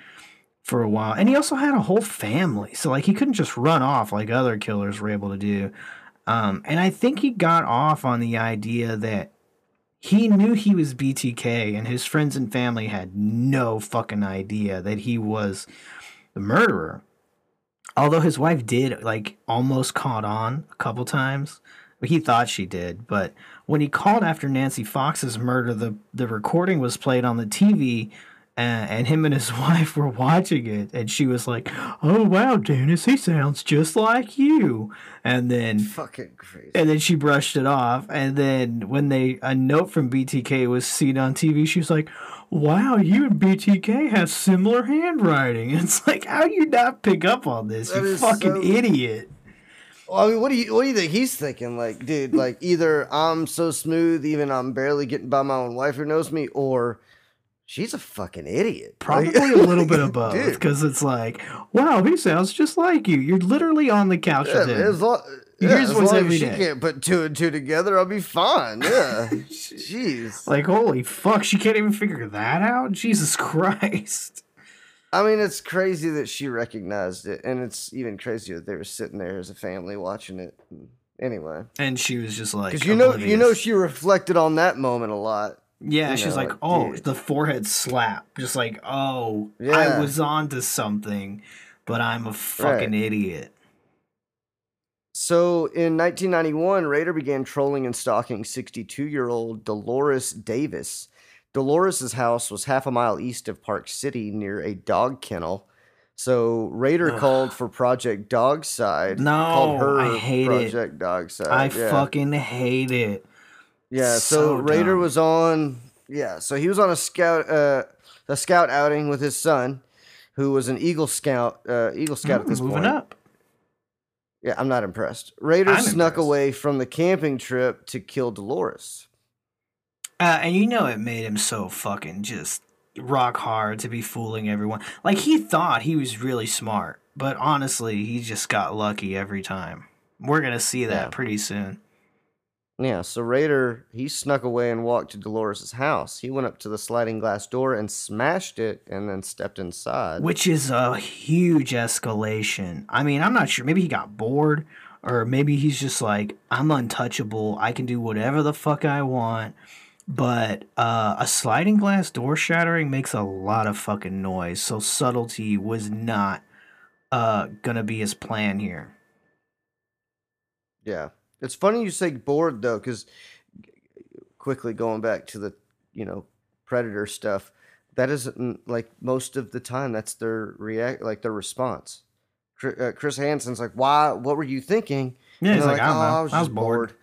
F: for a while. And he also had a whole family. So, like, he couldn't just run off like other killers were able to do. Um, and I think he got off on the idea that he knew he was BTK, and his friends and family had no fucking idea that he was the murderer. Although his wife did, like, almost caught on a couple times. He thought she did, but when he called after Nancy Fox's murder, the, the recording was played on the TV, Uh, and him and his wife were watching it, and she was like, "Oh wow, Dennis, he sounds just like you." And then
G: Fucking crazy.
F: and then she brushed it off. And then when they a note from BTK was seen on TV, she was like, "Wow, you and BTK have similar handwriting." It's like, how do you not pick up on this?
G: That
F: you fucking
G: so-
F: idiot.
G: Well, I mean, what do you what do you think he's thinking? Like, dude, like either I'm so smooth, even I'm barely getting by my own wife who knows me, or she's a fucking idiot.
F: Probably
G: Like-
F: a little bit of both, because it's like, wow, he sounds just like you. You're literally on the couch
G: Yeah,
F: with him. You
G: yeah,
F: hear his
G: as
F: voice
G: long
F: every
G: she
F: day.
G: can't put two and two together, I'll be fine. Yeah, jeez.
F: Like, holy fuck, she can't even figure that out? Jesus Christ.
G: I mean, it's crazy that she recognized it, and it's even crazier that they were sitting there as a family watching it. Anyway,
F: And she was just like,
G: because you know, you know, she reflected on that moment a lot.
F: Yeah,
G: you
F: she's
G: know,
F: like,
G: like,
F: oh,
G: dude.
F: the forehead slap. Just like, oh, I was on to something, but I'm a fucking idiot.
G: So in 1991, Rader began trolling and stalking 62 year old Dolores Davis. Dolores's house was half a mile east of Park City near a dog kennel. So Rader called for Project Dogside.
F: No,
G: called her
F: I hate it.
G: Project Dogside.
F: I
G: yeah.
F: fucking hate it.
G: Yeah, so,
F: So Rader
G: was on yeah, so he was on a scout uh a scout outing with his son, who was an Eagle Scout uh Eagle Scout at this
F: moving
G: point.
F: up.
G: Yeah, I'm not impressed. Rader
F: I'm
G: snuck
F: impressed.
G: away from the camping trip to kill Dolores.
F: Uh, and you know it made him so fucking just rock hard to be fooling everyone. Like he thought he was really smart, but honestly, he just got lucky every time. We're gonna see that
G: Yeah.
F: pretty soon.
G: Yeah, so Rader he snuck away and walked to Dolores' house. He went up to the sliding glass door and smashed it and then stepped inside.
F: Which is a huge escalation. I mean, I'm not sure. Maybe he got bored, or maybe he's just like, I'm untouchable. I can do whatever the fuck I want. But uh, a sliding glass door shattering makes a lot of fucking noise. So subtlety was not uh, gonna be his plan here.
G: Yeah. It's funny you say bored though, because quickly going back to the, you know, predator stuff, that isn't like most of the time that's their react, like their response. Uh, Chris Hansen's like, "Why? What were you thinking?"
F: Yeah, he's
G: they're
F: like, "I don't know. I was
G: just
F: bored."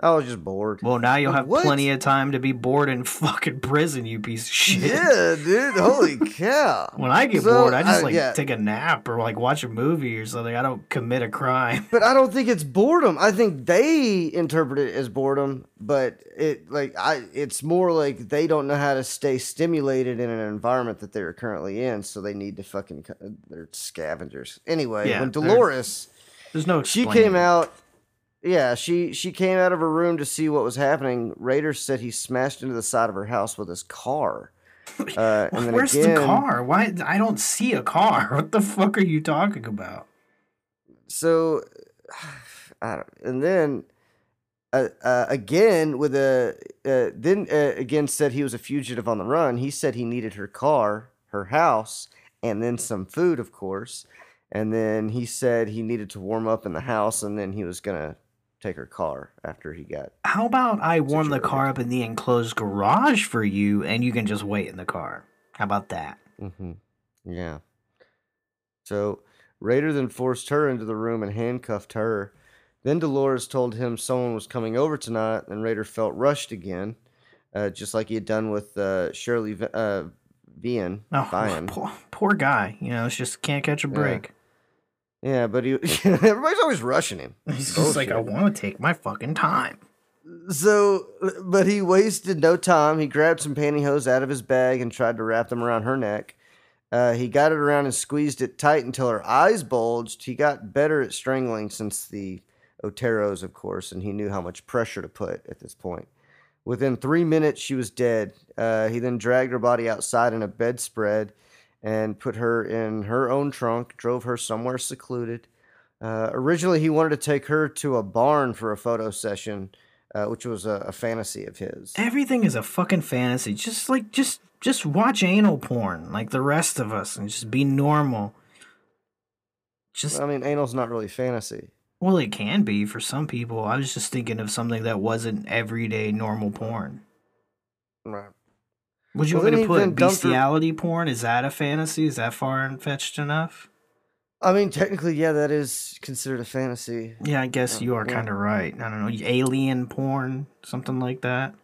G: I was just bored."
F: Well, now you'll have
G: what?
F: plenty of time to be bored in fucking prison, you piece of shit.
G: yeah, dude. Holy cow!
F: When I get
G: So,
F: bored, I just
G: uh,
F: like
G: yeah.
F: take a nap or like watch a movie or something. I don't commit a crime.
G: But I don't think it's boredom. I think they interpret it as boredom, but it like I it's more like they don't know how to stay stimulated in an environment that they're currently in, so they need to fucking they're scavengers. Anyway,
F: Yeah,
G: when Dolores
F: There's no.
G: she came out yeah, she she came out of her room to see what was happening. Rader's said he smashed into the side of her house with his car. Uh, and then
F: Where's
G: again,
F: the car? Why? I don't see a car. What the fuck are you talking about?
G: so I don't, and then uh, uh, again with a uh, then uh, again said he was a fugitive on the run. He said he needed her car, her house, and then some food, of course. And then he said he needed to warm up in the house, and then he was gonna take her car after he got.
F: How about I warm the car up in the enclosed garage for you, and you can just wait in the car? How about that?
G: Mm-hmm. Yeah. So Rader then forced her into the room and handcuffed her. Then Dolores told him someone was coming over tonight, and Rader felt rushed again, uh, just like he had done with uh, Shirley uh, Vian.
F: Oh,
G: Vian.
F: poor, poor guy. You know, it's just can't catch a break.
G: Yeah, but he everybody's always rushing him.
F: He's just like, I want to take my fucking time.
G: So, but he wasted no time. He grabbed some pantyhose out of his bag and tried to wrap them around her neck. Uh, he got it around and squeezed it tight until her eyes bulged. He got better at strangling since the Oteros, of course, and he knew how much pressure to put at this point. Within three minutes, she was dead. Uh, he then dragged her body outside in a bedspread and put her in her own trunk, drove her somewhere secluded. Uh, originally, he wanted to take her to a barn for a photo session, uh, which was a, a fantasy of his.
F: Everything is a fucking fantasy. Just like, just, just watch anal porn like the rest of us, and just be normal. Just
G: I mean, anal's not really fantasy.
F: well, it can be for some people. I was just thinking of something that wasn't everyday normal porn.
G: Right.
F: Would you want me to put bestiality porn? Is that a fantasy? Is that far and fetched enough?
G: I mean, technically, yeah, that is considered a fantasy.
F: Yeah, I guess you are
G: yeah.
F: kind of right. I don't know, alien porn, something like that.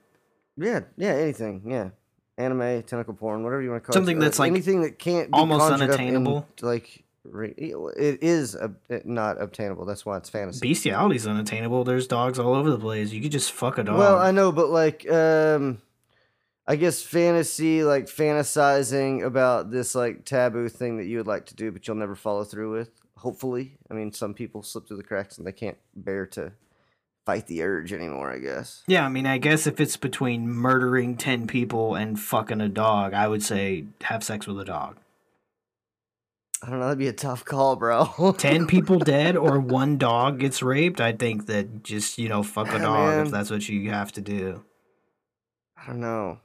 G: Yeah, yeah, anything, yeah. Anime, tentacle porn, whatever you want to call
F: Something
G: it.
F: Something that's,
G: Uh,
F: like,
G: anything that can't be
F: almost
G: up in,
F: unattainable.
G: like, it is not obtainable. That's why it's fantasy.
F: Bestiality is unattainable. There's dogs all over the place. You could just fuck a dog.
G: Well, I know, but like, um, I guess fantasy, like fantasizing about this like taboo thing that you would like to do, but you'll never follow through with. Hopefully, I mean, some people slip through the cracks and they can't bear to fight the urge anymore. I guess.
F: yeah, I mean, I guess if it's between murdering 10 people and fucking a dog, I would say have sex with a dog.
G: I don't know. That'd be a tough call, bro.
F: 10 people dead or one dog gets raped, I think that just, you know, fuck a dog
G: man.
F: if that's what you have to do.
G: I don't know.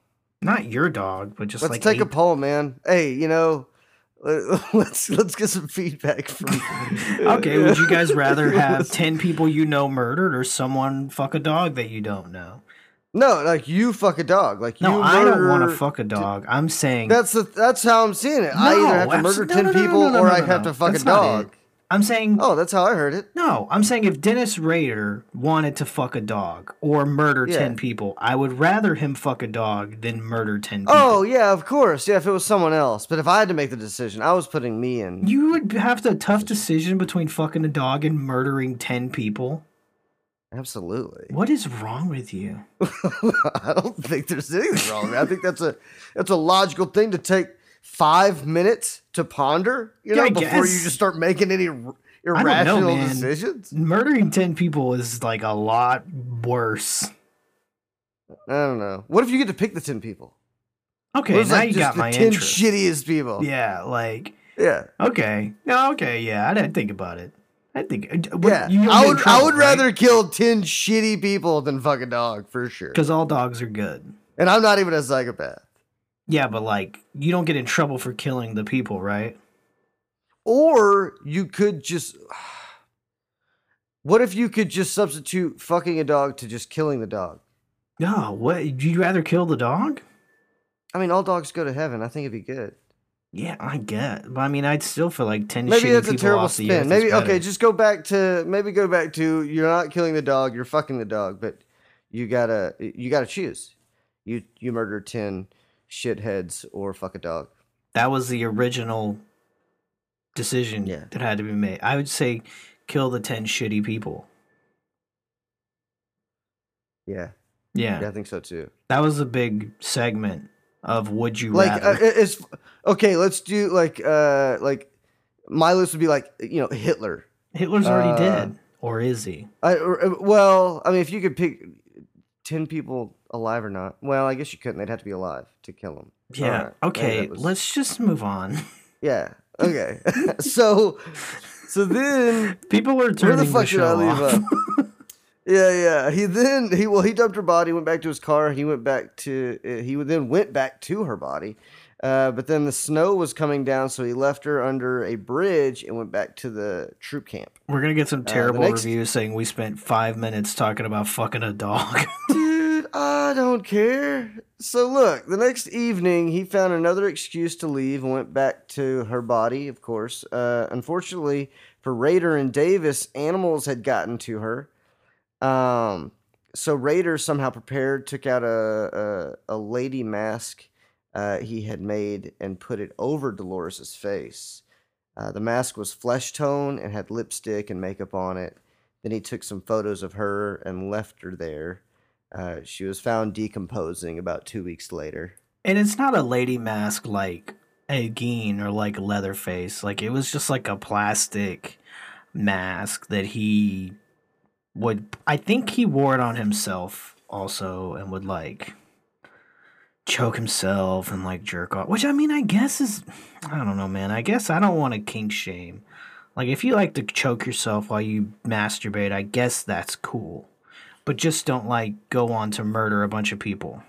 F: Not your dog, but just
G: Let's
F: like
G: take a
F: a-
G: poll, man. Hey, you know, Let- Let's let's get some feedback from.
F: Okay, would you guys rather have 10 people you know murdered or someone fuck a dog that you don't know?
G: No, like you fuck a dog. Like
F: No,
G: you
F: I don't want to fuck a dog. I'm saying
G: That's the that's how I'm seeing it. I either have to murder
F: no,
G: ten
F: no, no, no,
G: people
F: no, no,
G: or
F: no,
G: I have
F: no.
G: to fuck
F: That's
G: a dog.
F: I'm saying
G: Oh, that's how I heard it.
F: no. I'm saying if Dennis Rader wanted to fuck a dog or murder
G: Yeah.
F: 10 people, I would rather him fuck a dog than murder 10 people.
G: Oh yeah, of course. Yeah, if it was someone else, but if I had to make the decision, I was putting me in.
F: You would have the tough decision between fucking a dog and murdering 10 people.
G: Absolutely.
F: What is wrong with you?
G: I don't think there's anything wrong. I think that's a that's a logical thing to take five minutes to ponder. You know,
F: I
G: before you just start making any r-
F: I don't know,
G: irrational decisions.
F: Murdering 10 people is like a lot worse.
G: I don't know. What if you get to pick the ten people?
F: Okay, now
G: like,
F: you got
G: the
F: my
G: ten
F: interest.
G: shittiest people?
F: Yeah, like
G: yeah.
F: okay, no, okay, yeah, I'd, I'd think about it. I think, uh, what-
G: Yeah, I would. I would
F: right?
G: rather kill ten shitty people than fuck a dog for sure.
F: because all dogs are good.
G: And I'm not even a psychopath.
F: Yeah, but like you don't get in trouble for killing the people, right?
G: Or you could just. What if you could just substitute fucking a dog to just killing the dog?
F: No, what? Would you rather kill the dog?
G: I mean, all dogs go to heaven. I think it'd be good.
F: Yeah, I get. But I mean, I'd still feel like ten.
G: Maybe that's a terrible
F: off the earth
G: spin. Maybe okay, just go back to maybe go back to you're not killing the dog, you're fucking the dog, but you gotta you gotta choose. You you murder ten shitheads or fuck a dog.
F: that was the original decision
G: Yeah.
F: that had to be made. I would say kill the ten shitty people.
G: Yeah,
F: Yeah,
G: yeah, I think so too.
F: that was a big segment of would you
G: Like uh,
F: rather.
G: it- it's okay. Let's do like uh like my list would be like you know Hitler.
F: Hitler's already
G: uh,
F: dead, or is he?
G: I uh, well, I mean, if you could pick ten people alive or not, well, I guess you couldn't. They'd have to be alive to kill them.
F: Yeah. okay, let's just move on.
G: Yeah. Okay. so, so then
F: People are
G: where
F: turning
G: the
F: the,
G: fuck did I
F: show
G: leave
F: off.
G: up? yeah, yeah. He then he well he dumped her body, went back to his car. He went back to uh, he then went back to her body. Uh, but then the snow was coming down, so he left her under a bridge and went back to the troop camp.
F: We're gonna get some terrible
G: Uh, next-
F: reviews saying we spent five minutes talking about fucking a dog.
G: I don't care. So look, the next evening he found another excuse to leave and went back to her body, of course. Uh, unfortunately for Rader and Davis, animals had gotten to her. Um, so Rader somehow prepared, took out a a, a lady mask uh, he had made and put it over Dolores's face. Uh, the mask was flesh tone and had lipstick and makeup on it. Then he took some photos of her and left her there. Uh, she was found decomposing about two weeks later.
F: and it's not a lady mask like a Gein or like Leatherface. Like it was just like a plastic mask that he would. I think he wore it on himself also, and would like choke himself and like jerk off. Which I mean, I guess is I don't know, man. I guess I don't want to kink shame. Like if you like to choke yourself while you masturbate, I guess that's cool. But just don't like go on to murder a bunch of people.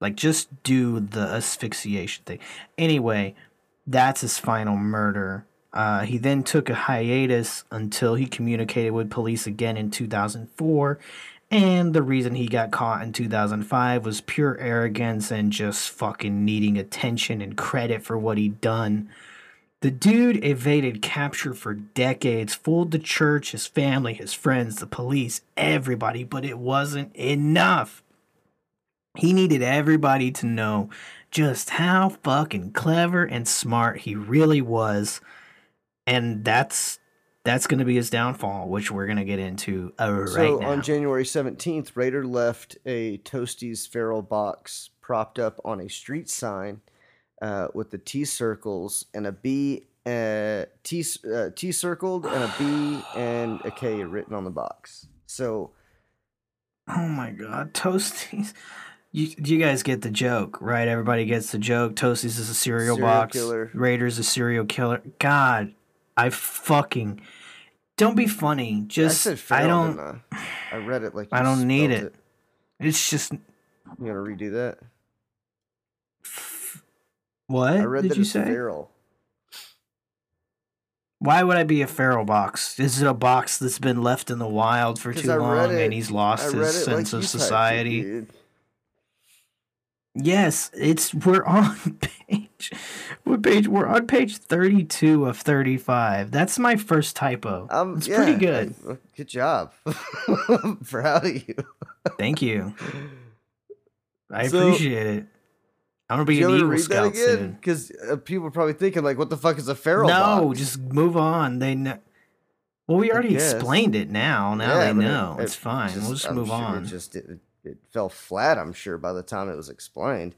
F: Like just do the asphyxiation thing. Anyway, that's his final murder. Uh, he then took a hiatus until he communicated with police again in 2004. And the reason he got caught in 2005 was pure arrogance and just fucking needing attention and credit for what he'd done. The dude evaded capture for decades, fooled the church, his family, his friends, the police, everybody, but it wasn't enough. He needed everybody to know just how fucking clever and smart he really was. And that's that's going to be his downfall, which we're going to get into uh, right
G: so
F: now.
G: on January 17th, Rader left a Toasties feral box propped up on a street sign uh, with the T circles and a B, uh, T, uh, T circled and a B and a K written on the box. So
F: Oh my god, Toasties. You, you guys get the joke, right? Everybody gets the joke. Toasties is a cereal,
G: Serial
F: box.
G: killer.
F: Rader's a serial killer. God, I fucking don't be funny.
G: I
F: Just
G: said
F: I, don't.
G: I? I read it like
F: I don't need
G: spelled
F: it. It's just
G: You gonna redo that?
F: What
G: I read
F: did
G: that
F: you say?
G: feral.
F: Why would I be a feral box? Is it a box that's been left in the wild for too long
G: it-
F: and he's lost his sense
G: like
F: of
G: typed it,
F: society? Yes, it's we're on page what page we're on page 32 of 35. That's my first typo.
G: Um,
F: it's
G: yeah,
F: pretty good.
G: I- good job. I'm proud of you.
F: Thank you. I
G: So-
F: appreciate it. I'm gonna be
G: Did
F: an Eagle Scout
G: again?
F: soon.
G: Because uh, people are probably thinking like, "What the fuck is a feral
F: No,
G: box?"
F: just move on. They know. Well, we already explained it now. Now
G: Yeah,
F: they know.
G: it
F: it's fine. we'll just
G: I'm
F: move
G: sure
F: on.
G: It just it, it fell flat. I'm sure by the time it was explained.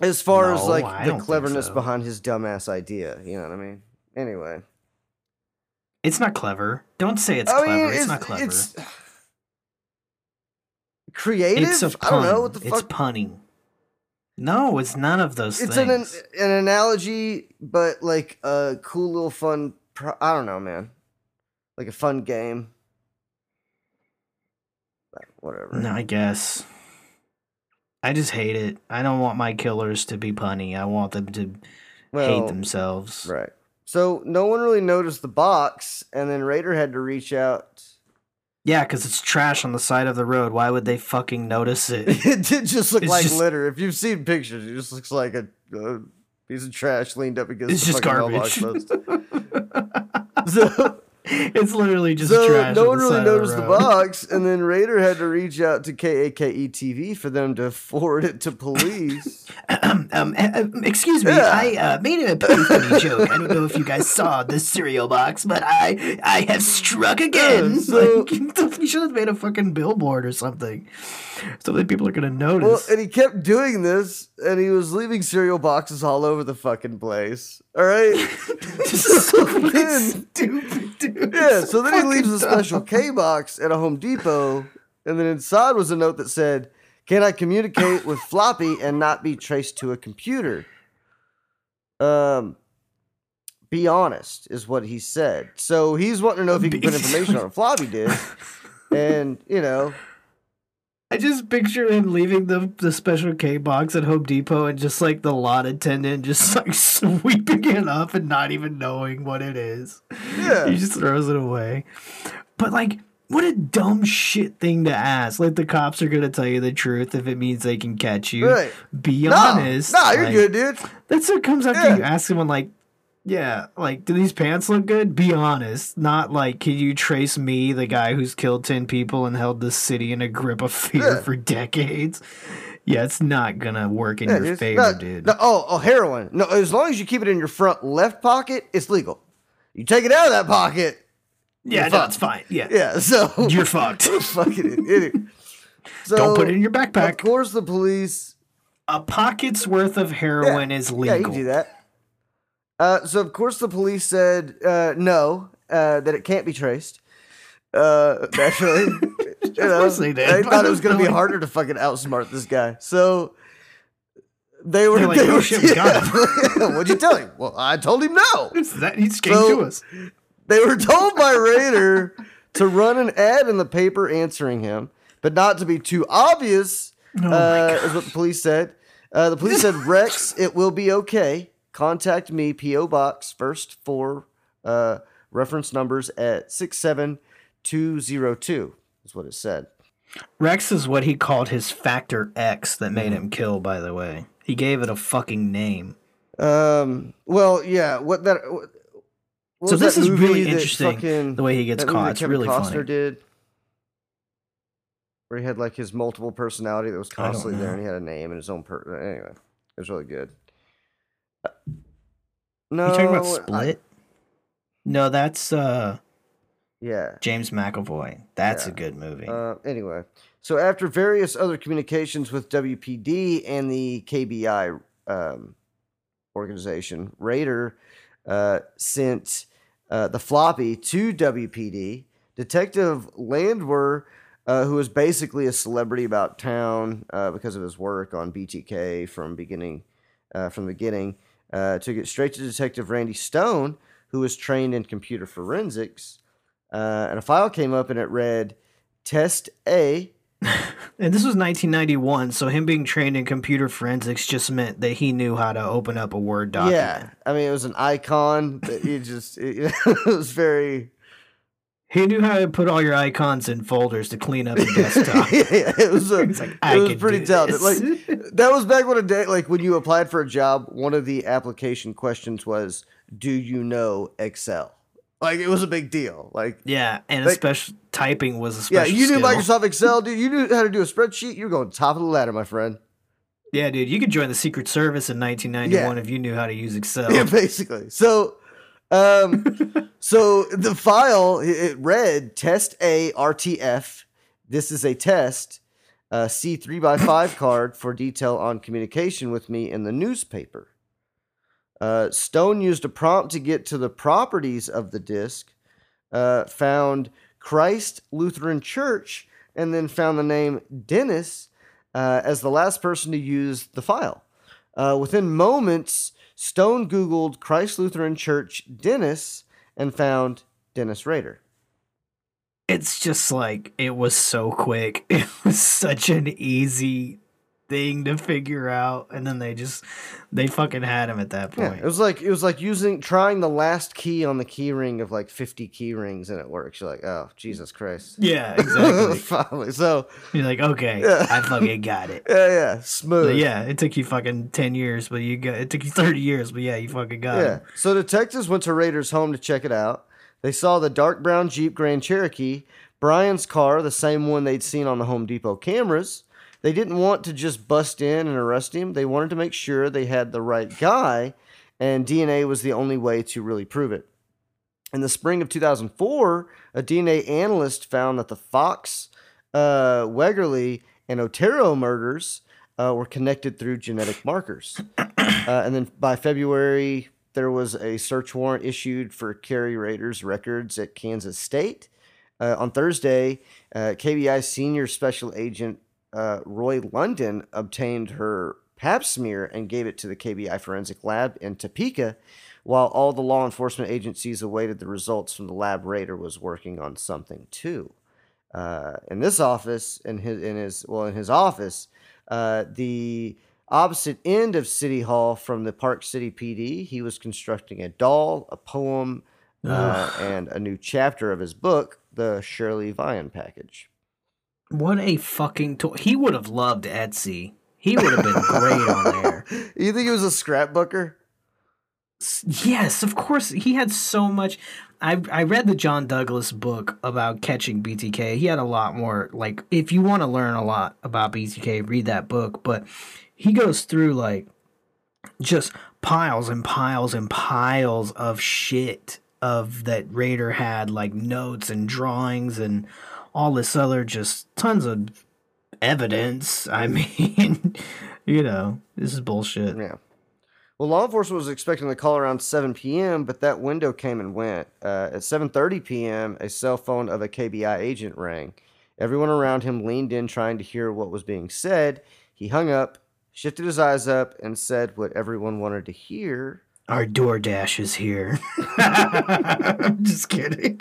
G: As far as like
F: I
G: the cleverness
F: so.
G: behind his dumbass idea, you know what I mean? Anyway,
F: It's not clever. Don't say it's
G: I
F: clever.
G: mean,
F: it's, not clever.
G: It's creative.
F: It's
G: I don't know what the
F: It's
G: fuck.
F: punning. No, it's none of those things.
G: It's an, an
F: things.
G: an analogy, but like a cool little fun. Pro- I don't know, man. Like a fun game. But Whatever.
F: no, I guess. I just hate it. I don't want my killers to be punny. I want them to
G: Well,
F: hate themselves.
G: Right. So no one really noticed the box, and then Rader had to reach out.
F: Yeah, because it's trash on the side of the road. Why would they fucking notice it?
G: It did just look
F: It's
G: like
F: just-
G: litter. If you've seen pictures, it just looks like a, a piece of trash leaned up against
F: It's
G: the
F: just garbage.
G: so,
F: it's literally just
G: so
F: trash.
G: no one really noticed the,
F: road.
G: box, and then Rader had to reach out to KAKE TV for them to forward it to police.
F: um, um, uh, uh, excuse me,
G: Yeah.
F: I uh, made a pretty funny joke. I don't know if you guys saw the cereal box, but I I have struck again.
G: Yeah, so-
F: like, you should have made a fucking billboard or something, so that people are gonna
G: well,
F: notice.
G: and he kept doing this, and he was leaving cereal boxes all over the fucking place. All right.
F: This is so
G: then-
F: stupid, dude.
G: Yeah, so then he leaves a special K box at a Home Depot, and then inside was a note that said, "Can I communicate with floppy and not be traced to a computer?" Um, be honest is what he said. So he's wanting to know if he can put information on a floppy disk, and you know,
F: I just picture him leaving the the special K box at Home Depot and just like the lot attendant just like sweeping it up and not even knowing what it is.
G: yeah,
F: He just throws it away. But like, what a dumb shit thing to ask. Like the cops are gonna tell you the truth if it means they can catch you.
G: right.
F: Be
G: No,
F: honest.
G: no, you're
F: like,
G: good, dude.
F: That's what comes after
G: Yeah.
F: you ask someone like, yeah, like, do these pants look good? Be honest. Not like, can you trace me, the guy who's killed 10 people and held this city in a grip of fear
G: Yeah.
F: for decades? Yeah, it's not gonna work in
G: Yeah,
F: your favor,
G: No,
F: dude.
G: no, oh, oh, heroin. No, as long as you keep it in your front left pocket, it's legal. You take it out of that pocket,
F: yeah, no, it's fine. Yeah.
G: yeah. So
F: You're fucked.
G: fucking idiot. So,
F: Don't put it in your
G: Of
F: backpack.
G: course, the police.
F: A pocket's worth of heroin is legal.
G: Yeah, you do that. Uh, so of course the police said uh, no, uh, that it can't be traced. Uh, naturally, you know,
F: course they did.
G: They thought it was going to be harder to fucking outsmart this guy. So they were.
F: They're like,
G: they
F: "Oh,
G: were
F: shit, we got
G: What'd you tell him? Well, I told him no.
F: It's that he came
G: So-
F: to us.
G: They were told by Rader to run an ad in the paper answering him, but not to be too obvious,
F: Oh
G: uh, is what the police said. Uh, the police said, Rex, it will be okay. Contact me, P.O. Box, first four uh, reference numbers at 67202, is what it said.
F: Rex is what he called his factor X that made him kill, by the way. He gave it a fucking name.
G: Um, well, yeah, what that. What, what
F: So this
G: that
F: is really interesting,
G: fucking-
F: the way he gets caught. It's really
G: Costner
F: funny.
G: did, where he had like his multiple personality that was constantly there, and he had a name and his own per. Anyway, it was really good. No,
F: you talking about
G: I-
F: Split? no, that's uh
G: yeah.
F: James McAvoy. That's a good movie.
G: Uh, anyway, so after various other communications with WPD and the KBI um, organization, Rader uh, sent uh, the floppy to WPD. Detective Landwehr, uh, who was basically a celebrity about town uh, because of his work on BTK from beginning uh, from the beginning, uh, took it straight to Detective Randy Stone, who was trained in computer forensics. Uh, and a file came up and it read Test A
F: And this was 1991, so him being trained in computer forensics just meant that he knew how to open up a Word document.
G: Yeah, I mean, it was an icon, but it just it, it was very.
F: He knew how to put all your icons in folders to clean up the desktop.
G: yeah, it was a,
F: like,
G: it was pretty talented. Like that was back when a day like when you applied for a job, one of the application questions was, "Do you know Excel?" Like it was a big deal. Like
F: yeah, and
G: Like-
F: special typing was a special.
G: yeah, you knew
F: skill.
G: Microsoft Excel, dude. You knew how to do a spreadsheet. You're going top of the ladder, my friend.
F: Yeah, dude, you could join the Secret Service in 1991 if you knew how to use Excel.
G: Yeah, basically. So, um, so the file it read test A RTF. This is a test. Uh, C three by five card for detail on communication with me in the newspaper. Uh, Stone used a prompt to get to the properties of the disc. Uh, found Christ Lutheran Church, and then found the name Dennis uh, as the last person to use the file. Uh, within moments, Stone Googled Christ Lutheran Church Dennis and found Dennis Rader.
F: It's just like it was so quick. It was such an easy thing to figure out, and then they just they fucking had him at that point Yeah,
G: it was like it was like using trying the last key on the key ring of like fifty key rings and it works. You're like, oh Jesus Christ.
F: Yeah, exactly.
G: Finally. So
F: You're like, okay,
G: Yeah.
F: I fucking got it.
G: yeah, yeah, smooth.
F: But yeah, it took you fucking ten years, but you got it took you thirty years, but yeah, you fucking got
G: Yeah.
F: it.
G: So detectives went to Rader's home to check it out. They saw the dark brown Jeep Grand Cherokee, Brian's car, the same one they'd seen on the Home Depot cameras. They didn't want to just bust in and arrest him. They wanted to make sure they had the right guy, and DNA was the only way to really prove it. In the spring of 2004, a DNA analyst found that the Fox, uh, Wegerly, and Otero murders uh, were connected through genetic markers. Uh, and then by February, there was a search warrant issued for Kerry Rader's records at Kansas State. Uh, on Thursday, uh, KBI senior special agent uh, Roy London obtained her pap smear and gave it to the KBI forensic lab in Topeka, while all the law enforcement agencies awaited the results from the lab. Rader was working on something too. Uh, in this office, in his in his well, in his office, uh, the opposite end of City Hall from the Park City PD, he was constructing a doll, a poem, uh, and a new chapter of his book, the Shirley Vian package.
F: What a fucking toy. He would have loved Etsy. He would have been great on there.
G: You think he was a scrapbooker?
F: Yes, of course. He had so much. I I read the John Douglas book about catching BTK. He had a lot more. Like, if you want to learn a lot about BTK, read that book. But he goes through like just piles and piles and piles of shit of that Rader had, like notes and drawings and all this other just tons of evidence. I mean, you know, this is bullshit.
G: Yeah. Well, law enforcement was expecting the call around 7 p.m., but that window came and went. Uh, at 7:30 p.m., a cell phone of a KBI agent rang. Everyone around him leaned in, trying to hear what was being said. He hung up, shifted his eyes up, and said what everyone wanted to hear.
F: Our DoorDash is here. I'm just kidding.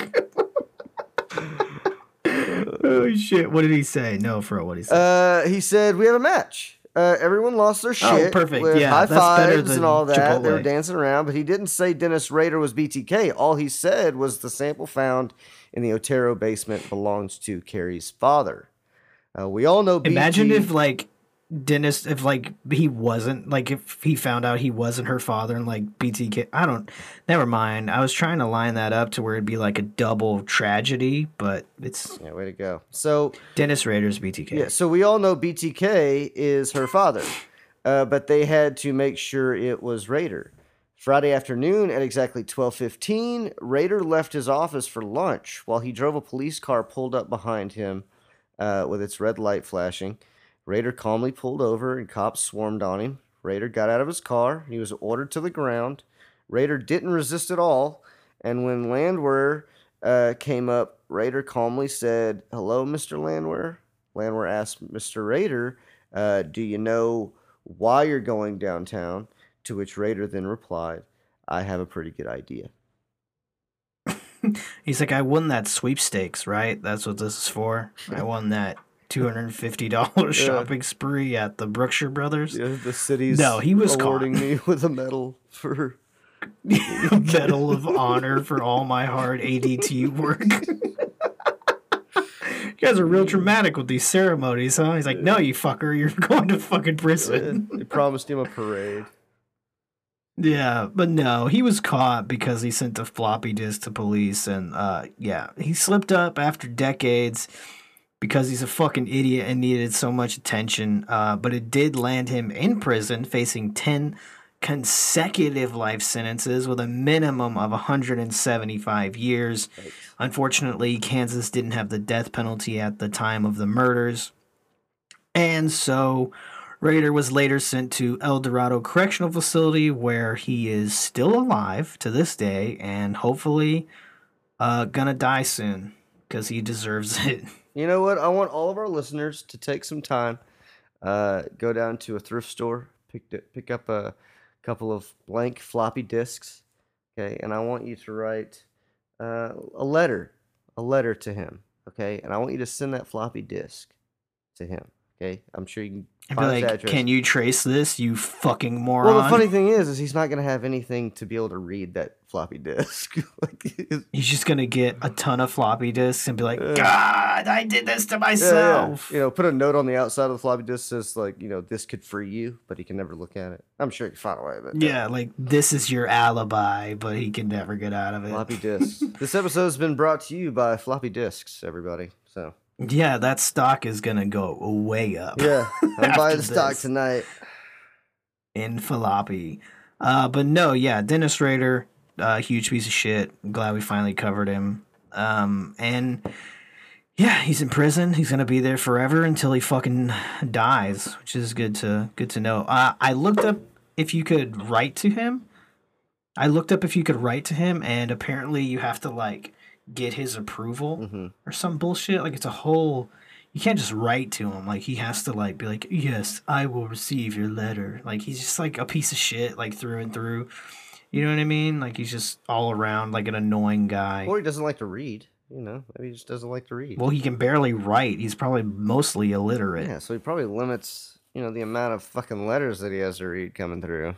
F: Oh shit! What did he say? No, for what he said.
G: Uh, he said, "We have a match." Uh, everyone lost their shit.
F: Oh,
G: perfect.
F: Yeah,
G: high fives and all that. They were dancing around, but he didn't say Dennis Rader was BTK. All he said was the sample found in the Otero basement belongs to Carrie's father. Uh, we all know. BT,
F: Imagine if like Dennis, if like he wasn't like if he found out he wasn't her father and like BTK. I don't. Never mind. I was trying to line that up to where it'd be like a double tragedy, but it's
G: Yeah, way to go. So
F: Dennis Rader's BTK.
G: Yeah, so we all know BTK is her father, uh, but they had to make sure it was Rader. Friday afternoon at exactly 12:15, Rader left his office for lunch while he drove a police car pulled up behind him uh, with its red light flashing. Rader calmly pulled over and cops swarmed on him. Rader got out of his car. He was ordered to the ground. Rader didn't resist at all, and when Landwehr uh, came up, Rader calmly said, "Hello, Mr. Landwehr." Landwehr asked Mr. Rader, uh, "Do you know why you're going downtown?" To which Rader then replied, "I have a pretty good idea."
F: He's like, I won that sweepstakes, right? That's what this is for. I won that two hundred and fifty dollars shopping spree at the Brookshire Brothers.
G: Yeah, the city's
F: No, he was caught.
G: awarding me with a medal for.
F: Medal of Honor for all my hard ADT work. you guys are real dramatic with these ceremonies, huh? He's like, no, you fucker, you're going to fucking prison.
G: They promised him a parade.
F: Yeah, but no, he was caught because he sent a floppy disk to police, and uh, yeah, he slipped up after decades because he's a fucking idiot and needed so much attention. Uh, but it did land him in prison, facing ten consecutive life sentences with a minimum of 175 years. Unfortunately, Kansas didn't have the death penalty at the time of the murders, and so Rader was later sent to El Dorado Correctional Facility where he is still alive to this day and hopefully uh, gonna die soon because he deserves it.
G: You know what? I want all of our listeners to take some time, uh, go down to a thrift store, pick pick up a couple of blank floppy disks, okay, and I want you to write uh, a letter, a letter to him, okay, and I want you to send that floppy disk to him, okay. I'm sure you can
F: And be like, can you trace this, you fucking moron?
G: Well, the funny thing is, is he's not gonna have anything to be able to read that floppy disk. like,
F: He's just gonna get a ton of floppy disks and be like,
G: Yeah.
F: God, I did this to
G: Yeah, yeah.
F: myself.
G: You know, put a note on the outside of the floppy disk says like, you know, this could free you, but he can never look at it. I'm sure he can find a way, but
F: Yeah, like this is your alibi, but he can never get out of it.
G: floppy disks. this episode has been brought to you by floppy disks, everybody. So
F: Yeah, that stock is gonna go way up.
G: yeah, I'm buying the stock tonight.
F: in floppy. Uh, but no, yeah, Dennis Rader, uh, huge piece of shit. I'm glad we finally covered him. Um, and yeah, he's in prison. He's gonna be there forever until he fucking dies, which is good to good to know. Uh, I looked up if you could write to him. I looked up if you could write to him, and apparently you have to like get his approval
G: hmm
F: or some bullshit. Like it's a whole. You can't just write to him. Like he has to like be like, yes, I will receive your letter. Like he's just like a piece of shit, like through and through. You know what I mean? Like he's just all around like an annoying guy.
G: Or he doesn't like to read. You know, maybe he just doesn't like to read.
F: Well, he can barely write. He's probably mostly illiterate.
G: yeah, so he probably limits, you know, the amount of fucking letters that he has to read coming through.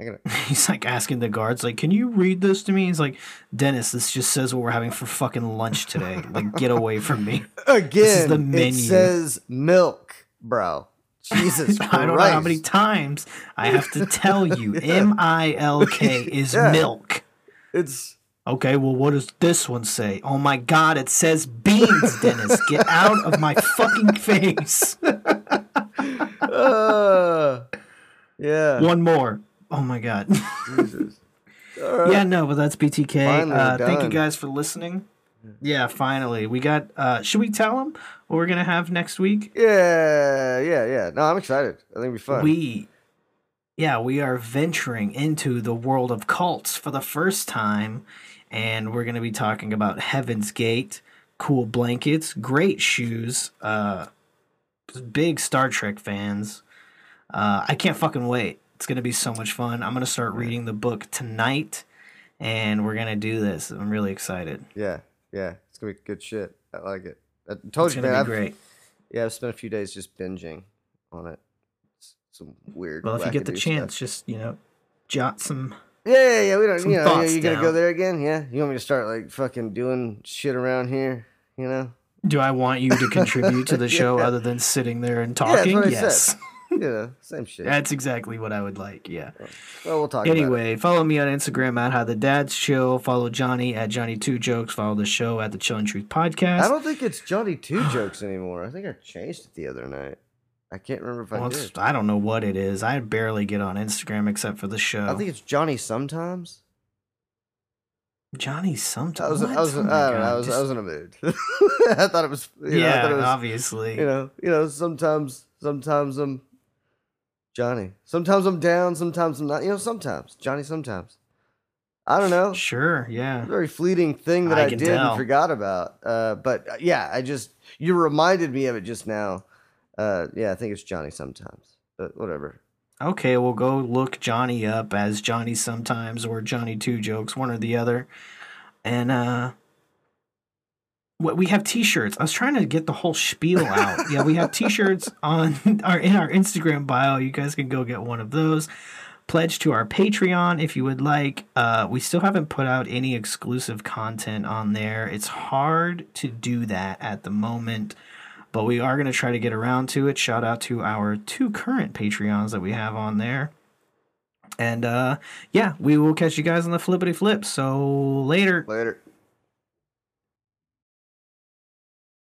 G: Gotta,
F: He's like asking the guards, like, "Can you read this to me?" He's like, "Dennis, this just says what we're having for fucking lunch today. Like, get away from me."
G: Again,
F: the menu.
G: it
F: menu.
G: says milk, bro. Jesus Christ.
F: I don't know how many times I have to tell you. M I L K is
G: Yeah.
F: milk.
G: It's
F: Okay, well, what does this one say? Oh my god, it says beans, Dennis. Get out of my fucking face.
G: uh, yeah.
F: One more. Oh my god.
G: Jesus. Right.
F: yeah, no, but that's BTK. Uh, thank you guys for listening. Yeah, finally. We got, uh, should we tell them what we're going to have next week?
G: Yeah, yeah, yeah. No, I'm excited. I think it'll be fun.
F: We, yeah, we are venturing into the world of cults for the first time, and we're going to be talking about Heaven's Gate, cool blankets, great shoes, uh, big Star Trek fans. Uh, I can't fucking wait. It's going to be so much fun. I'm going to start reading the book tonight, and we're going to do this. I'm really excited.
G: yeah, yeah. It's gonna be good shit. I like it. I told
F: It's
G: you, man.
F: be
G: I've,
F: great.
G: yeah, I've spent a few days just binging on it. It's some weird.
F: Well, if you get the chance,
G: stuff.
F: just, you know, jot some.
G: Yeah, yeah, yeah. We don't. You know, you gonna go there again? Yeah. You want me to start like fucking doing shit around here? You know?
F: Do I want you to contribute to the show
G: Yeah.
F: other than sitting there and talking?
G: I
F: yes.
G: Know, same shit.
F: That's exactly what I would like. Yeah.
G: well, we'll talk. about it.
F: Anyway, follow me on Instagram at How the Dads Show. Follow Johnny at Johnny Two Jokes. Follow the show at the Chill and Truth Podcast.
G: I don't think it's Johnny Two Jokes anymore. I think I changed it the other night. I can't remember if I
F: Well, it's-
G: did.
F: I don't know what it is. I barely get on Instagram except for the show.
G: I think it's Johnny sometimes.
F: Johnny
G: I
F: sometimes.
G: was, I was,
F: Oh
G: I know. I was, I
F: oh
G: was in a mood. I thought it was. You know, I
F: yeah,
G: thought it was,
F: obviously.
G: You know, you know. Sometimes, sometimes I'm Johnny. Sometimes I'm down. Sometimes I'm not. You know, sometimes Johnny. Sometimes. I don't know.
F: Sure. Yeah.
G: very fleeting thing that
F: I
G: I, did
F: tell.
G: and forgot about. Uh, but uh, yeah, I just you reminded me of it just now. Uh, yeah, I think it's Johnny sometimes, but whatever.
F: Okay, we'll go look Johnny up as Johnny sometimes or Johnny Two Jokes, one or the other. And uh we have t-shirts. I was trying to get the whole spiel out. yeah, we have t-shirts on our in our Instagram bio. You guys can go get one of those. Pledge to our Patreon if you would like. Uh, we still haven't put out any exclusive content on there. It's hard to do that at the moment, but we are going to try to get around to it. Shout out to our two current Patreons that we have on there. And uh, yeah, we will catch you guys on the flippity flip. So later.
G: Later.